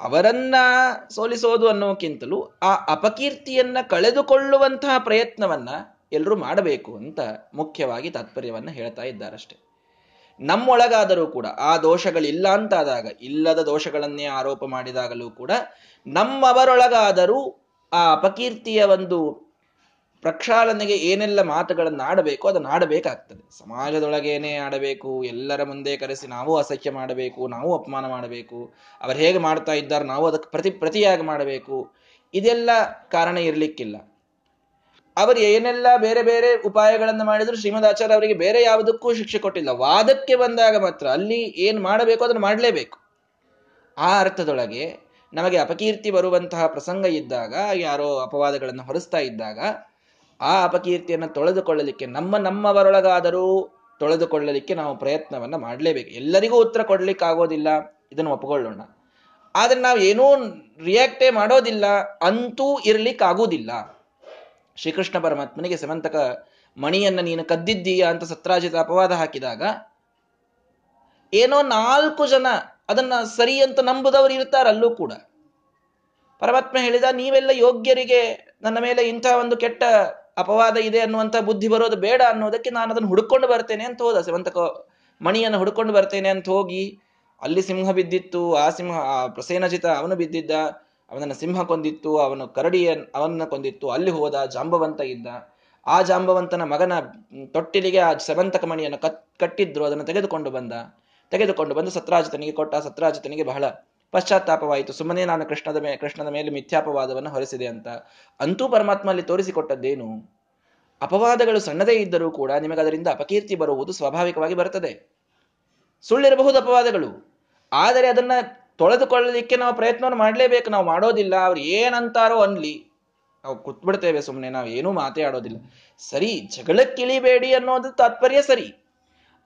ಅವರನ್ನ ಸೋಲಿಸೋದು ಅನ್ನೋಕ್ಕಿಂತಲೂ ಆ ಅಪಕೀರ್ತಿಯನ್ನ ಕಳೆದುಕೊಳ್ಳುವಂತಹ ಪ್ರಯತ್ನವನ್ನ ಎಲ್ಲರೂ ಮಾಡಬೇಕು ಅಂತ ಮುಖ್ಯವಾಗಿ ತಾತ್ಪರ್ಯವನ್ನು ಹೇಳ್ತಾ ಇದ್ದಾರಷ್ಟೆ. ನಮ್ಮೊಳಗಾದರೂ ಕೂಡ, ಆ ದೋಷಗಳಿಲ್ಲ ಅಂತಾದಾಗ, ಇಲ್ಲದ ದೋಷಗಳನ್ನೇ ಆರೋಪ ಮಾಡಿದಾಗಲೂ ಕೂಡ, ನಮ್ಮವರೊಳಗಾದರೂ ಆ ಅಪಕೀರ್ತಿಯ ಒಂದು ಪ್ರಕ್ಷಾಳನೆಗೆ ಏನೆಲ್ಲ ಮಾತುಗಳನ್ನು ಆಡಬೇಕು ಅದನ್ನು ಆಡಬೇಕಾಗ್ತದೆ. ಸಮಾಜದೊಳಗೇನೆ ಆಡಬೇಕು, ಎಲ್ಲರ ಮುಂದೆ ಕರೆಸಿ ನಾವು ಅಸಹ್ಯ ಮಾಡಬೇಕು, ನಾವು ಅಪಮಾನ ಮಾಡಬೇಕು, ಅವರು ಹೇಗೆ ಮಾಡ್ತಾ ಇದ್ದಾರೆ, ನಾವು ಅದಕ್ಕೆ ಪ್ರತಿ ಪ್ರತಿಯಾಗಿ ಮಾಡಬೇಕು, ಇದೆಲ್ಲ ಕಾರಣ ಇರಲಿಕ್ಕಿಲ್ಲ. ಅವರು ಏನೆಲ್ಲ ಬೇರೆ ಬೇರೆ ಉಪಾಯಗಳನ್ನು ಮಾಡಿದ್ರು ಶ್ರೀಮದ್ ಆಚಾರ್ಯ ಅವರಿಗೆ ಬೇರೆ ಯಾವುದಕ್ಕೂ ಶಿಕ್ಷೆ ಕೊಟ್ಟಿಲ್ಲ. ವಾದಕ್ಕೆ ಬಂದಾಗ ಮಾತ್ರ ಅಲ್ಲಿ ಏನು ಮಾಡಬೇಕು ಅದನ್ನು ಮಾಡಲೇಬೇಕು. ಆ ಅರ್ಥದೊಳಗೆ ನಮಗೆ ಅಪಕೀರ್ತಿ ಬರುವಂತಹ ಪ್ರಸಂಗ ಇದ್ದಾಗ, ಯಾರೋ ಅಪವಾದಗಳನ್ನು ಹೊರಿಸ್ತಾ ಇದ್ದಾಗ, ಆ ಅಪಕೀರ್ತಿಯನ್ನು ತೊಳೆದುಕೊಳ್ಳಲಿಕ್ಕೆ ನಮ್ಮ ನಮ್ಮವರೊಳಗಾದರೂ ತೊಳೆದುಕೊಳ್ಳಲಿಕ್ಕೆ ನಾವು ಪ್ರಯತ್ನವನ್ನು ಮಾಡಲೇಬೇಕು. ಎಲ್ಲರಿಗೂ ಉತ್ತರ ಕೊಡಲಿಕ್ಕಾಗೋದಿಲ್ಲ. ಇದನ್ನು ಒಪ್ಪಿಕೊಳ್ಳೋಣ ಆದರೆ ನಾವು ಏನೂ ರಿಯಾಕ್ಟೇ ಮಾಡೋದಿಲ್ಲ. ಅಂತೂ ಇರ್ಲಿಕ್ಕಾಗುವುದಿಲ್ಲ ಶ್ರೀಕೃಷ್ಣ ಪರಮಾತ್ಮನಿಗೆ ಸಮಂತಕ ಮಣಿಯನ್ನು ನೀನು ಕದ್ದಿದ್ದೀಯ ಅಂತ ಸತ್ರಾಜಿತ ಅಪವಾದ ಹಾಕಿದಾಗ, ಏನೋ ನಾಲ್ಕು ಜನ ಅದನ್ನ ಸರಿ ಅಂತ ನಂಬುದವರು ಇರ್ತಾರಲ್ಲೂ ಕೂಡ. ಪರಮಾತ್ಮ ಹೇಳಿದ, ನೀವೆಲ್ಲ ಯೋಗ್ಯರಿಗೆ ನನ್ನ ಮೇಲೆ ಇಂಥ ಒಂದು ಕೆಟ್ಟ ಅಪವಾದ ಇದೆ ಅನ್ನುವಂಥ ಬುದ್ಧಿ ಬರೋದು ಬೇಡ ಅನ್ನೋದಕ್ಕೆ ನಾನು ಅದನ್ನು ಹುಡ್ಕೊಂಡು ಬರ್ತೇನೆ ಅಂತ ಹೋದ. ಸಿವಂತಕ ಮಣಿಯನ್ನು ಹುಡ್ಕೊಂಡು ಬರ್ತೇನೆ ಅಂತ ಹೋಗಿ, ಅಲ್ಲಿ ಸಿಂಹ ಬಿದ್ದಿತ್ತು, ಆ ಸಿಂಹ ಪ್ರಸೇನಜಿತ, ಅವನು ಬಿದ್ದಿದ್ದ. ಅವನನ್ನ ಸಿಂಹ ಕೊಂದಿತ್ತು, ಅವನು ಕರಡಿಯ ಅವನನ್ನ ಕೊಂದಿತ್ತು, ಅಲ್ಲಿ ಹೋದ ಜಾಂಬವಂತ ಇದ್ದ. ಆ ಜಾಂಬವಂತನ ಮಗನ ತೊಟ್ಟಿಲಿಗೆ ಆ ಸವಂತಕ ಮಣಿಯನ್ನು ಕತ್ ಕಟ್ಟಿದ್ರು, ಅದನ್ನು ತೆಗೆದುಕೊಂಡು ಬಂದ. ತೆಗೆದುಕೊಂಡು ಬಂದು ಸತ್ರಾಜಿತನಿಗೆ ಕೊಟ್ಟ. ಸತ್ರಾಜಿತನಿಗೆ ಬಹಳ ಪಶ್ಚಾತ್ತಾಪವಾಯಿತು. ಸುಮ್ಮನೆ ನಾನು ಕೃಷ್ಣದ ಮೇಲೆ ಕೃಷ್ಣನ ಮೇಲೆ ಮಿಥ್ಯಾಪವಾದವನ್ನು ಹೊರಿಸಿದೆ ಅಂತ. ಅಂತೂ ಪರಮಾತ್ಮ ಅಲ್ಲಿ ತೋರಿಸಿಕೊಟ್ಟದ್ದೇನು? ಅಪವಾದಗಳು ಸಣ್ಣದೇ ಇದ್ದರೂ ಕೂಡ ನಿಮಗೆ ಅದರಿಂದ ಅಪಕೀರ್ತಿ ಬರುವುದು ಸ್ವಾಭಾವಿಕವಾಗಿ ಬರುತ್ತದೆ. ಸುಳ್ಳಿರಬಹುದು ಅಪವಾದಗಳು. ಆದರೆ ಅದನ್ನ ತೊಳೆದುಕೊಳ್ಳಲಿಕ್ಕೆ ನಾವು ಪ್ರಯತ್ನವನ್ನು ಮಾಡಲೇಬೇಕು. ನಾವು ಮಾಡೋದಿಲ್ಲ, ಅವ್ರು ಏನಂತಾರೋ ಅನ್ಲಿ ನಾವು ಕೂತ್ಬಿಡ್ತೇವೆ ಸುಮ್ಮನೆ ನಾವು ಏನೂ ಮಾತೇ ಸರಿ, ಜಗಳಕ್ಕಿಳಿಬೇಡಿ ಅನ್ನೋದು ತಾತ್ಪರ್ಯ ಸರಿ.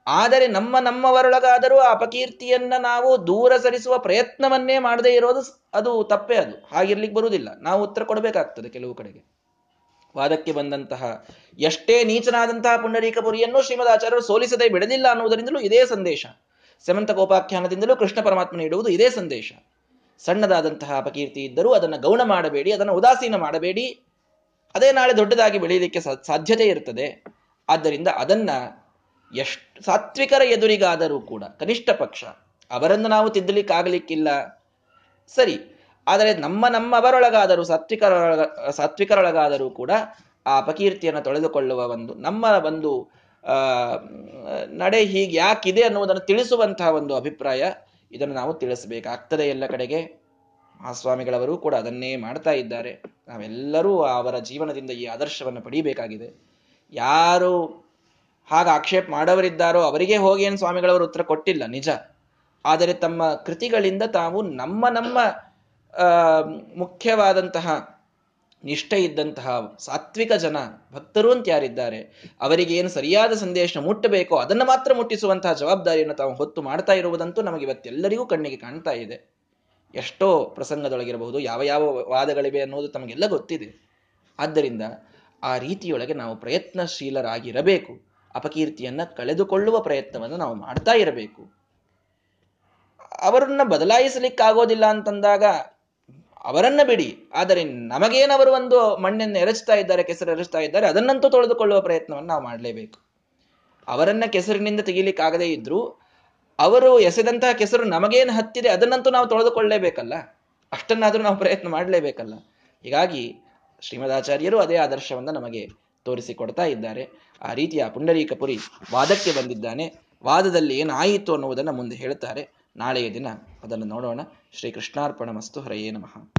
ಆದರೆ ನಮ್ಮ ನಮ್ಮವರೊಳಗಾದರೂ ಆ ಅಪಕೀರ್ತಿಯನ್ನ ನಾವು ದೂರ ಸರಿಸುವ ಪ್ರಯತ್ನವನ್ನೇ ಮಾಡದೇ ಇರೋದು ಅದು ತಪ್ಪೇ ಅದು. ಹಾಗಿರ್ಲಿಕ್ಕೆ ಬರುವುದಿಲ್ಲ. ನಾವು ಉತ್ತರ ಕೊಡಬೇಕಾಗ್ತದೆ ಕೆಲವು ಕಡೆಗೆ. ವಾದಕ್ಕೆ ಬಂದಂತಹ ಎಷ್ಟೇ ನೀಚನಾದಂತಹ ಪುಂಡರೀಕಪುರಿಯನ್ನು ಶ್ರೀಮದ್ ಆಚಾರ್ಯರು ಸೋಲಿಸದೆ ಬಿಡದಿಲ್ಲ ಅನ್ನುವುದರಿಂದಲೂ ಇದೇ ಸಂದೇಶ. ಸಮಂತ ಕೋಪಾಖ್ಯಾನದಿಂದಲೂ ಕೃಷ್ಣ ಪರಮಾತ್ಮ ನೀಡುವುದು ಇದೇ ಸಂದೇಶ. ಸಣ್ಣದಾದಂತಹ ಅಪಕೀರ್ತಿ ಇದ್ದರೂ ಅದನ್ನು ಗೌಣ ಮಾಡಬೇಡಿ, ಅದನ್ನು ಉದಾಸೀನ ಮಾಡಬೇಡಿ. ಅದೇ ನಾಳೆ ದೊಡ್ಡದಾಗಿ ಬೆಳೆಯಲಿಕ್ಕೆ ಸಾಧ್ಯತೆ ಇರ್ತದೆ. ಆದ್ದರಿಂದ ಅದನ್ನ ಎಷ್ಟು ಸಾತ್ವಿಕರ ಎದುರಿಗಾದರೂ ಕೂಡ, ಕನಿಷ್ಠ ಪಕ್ಷ, ಅವರನ್ನು ನಾವು ತಿದ್ದಲಿಕ್ಕಾಗಲಿಕ್ಕಿಲ್ಲ. ಸರಿ, ಆದರೆ ನಮ್ಮ ನಮ್ಮವರೊಳಗಾದರೂ ಸಾತ್ವಿಕರೊಳಗ, ಸಾತ್ವಿಕರೊಳಗಾದರೂ ಕೂಡ ಆ ಅಪಕೀರ್ತಿಯನ್ನು ತೊಳೆದುಕೊಳ್ಳುವ ಒಂದು, ನಮ್ಮ ಒಂದು ನಡೆ ಹೀಗೆ ಯಾಕಿದೆ ಅನ್ನುವುದನ್ನು ತಿಳಿಸುವಂತಹ ಒಂದು ಅಭಿಪ್ರಾಯ ಇದನ್ನು ನಾವು ತಿಳಿಸಬೇಕಾಗ್ತದೆ ಎಲ್ಲ ಕಡೆಗೆ. ಆ ಸ್ವಾಮಿಗಳವರು ಕೂಡ ಅದನ್ನೇ ಮಾಡ್ತಾ ಇದ್ದಾರೆ. ನಾವೆಲ್ಲರೂ ಅವರ ಜೀವನದಿಂದ ಈ ಆದರ್ಶವನ್ನು ಪಡೀಬೇಕಾಗಿದೆ. ಯಾರು ಹಾಗೆ ಆಕ್ಷೇಪ ಮಾಡೋವರಿದ್ದಾರೋ ಅವರಿಗೆ ಹೋಗಿ ಏನು ಸ್ವಾಮಿಗಳವರು ಉತ್ತರ ಕೊಟ್ಟಿಲ್ಲ, ನಿಜ. ಆದರೆ ತಮ್ಮ ಕೃತಿಗಳಿಂದ ತಾವು ನಮ್ಮ ನಮ್ಮ ಮುಖ್ಯವಾದಂತಹ ನಿಷ್ಠೆ ಇದ್ದಂತಹ ಸಾತ್ವಿಕ ಜನ, ಭಕ್ತರು ಅಂತ ಯಾರಿದ್ದಾರೆ, ಅವರಿಗೆ ಏನು ಸರಿಯಾದ ಸಂದೇಶ ಮುಟ್ಟಬೇಕೋ ಅದನ್ನು ಮಾತ್ರ ಮುಟ್ಟಿಸುವಂತಹ ಜವಾಬ್ದಾರಿಯನ್ನು ತಾವು ಹೊತ್ತು ಮಾಡ್ತಾ ಇರುವುದಂತೂ ನಮಗೆ ಇವತ್ತೆಲ್ಲರಿಗೂ ಕಣ್ಣಿಗೆ ಕಾಣ್ತಾ ಇದೆ. ಎಷ್ಟೋ ಪ್ರಸಂಗದೊಳಗಿರಬಹುದು, ಯಾವ ಯಾವ ವಾದಗಳಿವೆ ಅನ್ನೋದು ತಮಗೆಲ್ಲ ಗೊತ್ತಿದೆ. ಆದ್ದರಿಂದ ಆ ರೀತಿಯೊಳಗೆ ನಾವು ಪ್ರಯತ್ನಶೀಲರಾಗಿರಬೇಕು, ಅಪಕೀರ್ತಿಯನ್ನು ಕಳೆದುಕೊಳ್ಳುವ ಪ್ರಯತ್ನವನ್ನು ನಾವು ಮಾಡ್ತಾ ಇರಬೇಕು. ಅವರನ್ನ ಬದಲಾಯಿಸಲಿಕ್ಕಾಗೋದಿಲ್ಲ ಅಂತಂದಾಗ ಅವರನ್ನ ಬಿಡಿ. ಆದರೆ ನಮಗೇನವರು ಒಂದು ಮಣ್ಣನ್ನು ಎರಚ್ತಾ ಇದ್ದಾರೆ, ಕೆಸರು ಎರಚ್ತಾ ಇದ್ದಾರೆ, ಅದನ್ನಂತೂ ತೊಳೆದುಕೊಳ್ಳುವ ಪ್ರಯತ್ನವನ್ನು ನಾವು ಮಾಡಲೇಬೇಕು. ಅವರನ್ನ ಕೆಸರಿನಿಂದ ತೆಗಿಲಿಕ್ಕಾಗದೇ ಇದ್ರೂ, ಅವರು ಎಸೆದಂತಹ ಕೆಸರು ನಮಗೇನು ಹತ್ತಿದೆ, ಅದನ್ನಂತೂ ನಾವು ತೊಳೆದುಕೊಳ್ಳಲೇಬೇಕಲ್ಲ ಅಷ್ಟನ್ನಾದರೂ ನಾವು ಪ್ರಯತ್ನ ಮಾಡಲೇಬೇಕಲ್ಲ? ಹೀಗಾಗಿ ಶ್ರೀಮದಾಚಾರ್ಯರು ಅದೇ ಆದರ್ಶವನ್ನು ನಮಗೆ ತೋರಿಸಿಕೊಡ್ತಾ ಇದ್ದಾರೆ. ಆ ರೀತಿಯ ಪುಂಡರೀಕಪುರಿ ವಾದಕ್ಕೆ ಬಂದಿದ್ದಾನೆ. ವಾದದಲ್ಲಿ ಏನಾಯಿತು ಅನ್ನುವುದನ್ನು ಮುಂದೆ ಹೇಳುತ್ತಾರೆ ನಾಳೆಯ ದಿನ ಅದನ್ನು ನೋಡೋಣ. ಶ್ರೀ ಕೃಷ್ಣಾರ್ಪಣ ಮಸ್ತು ಹರೆಯೇ ನಮಃ.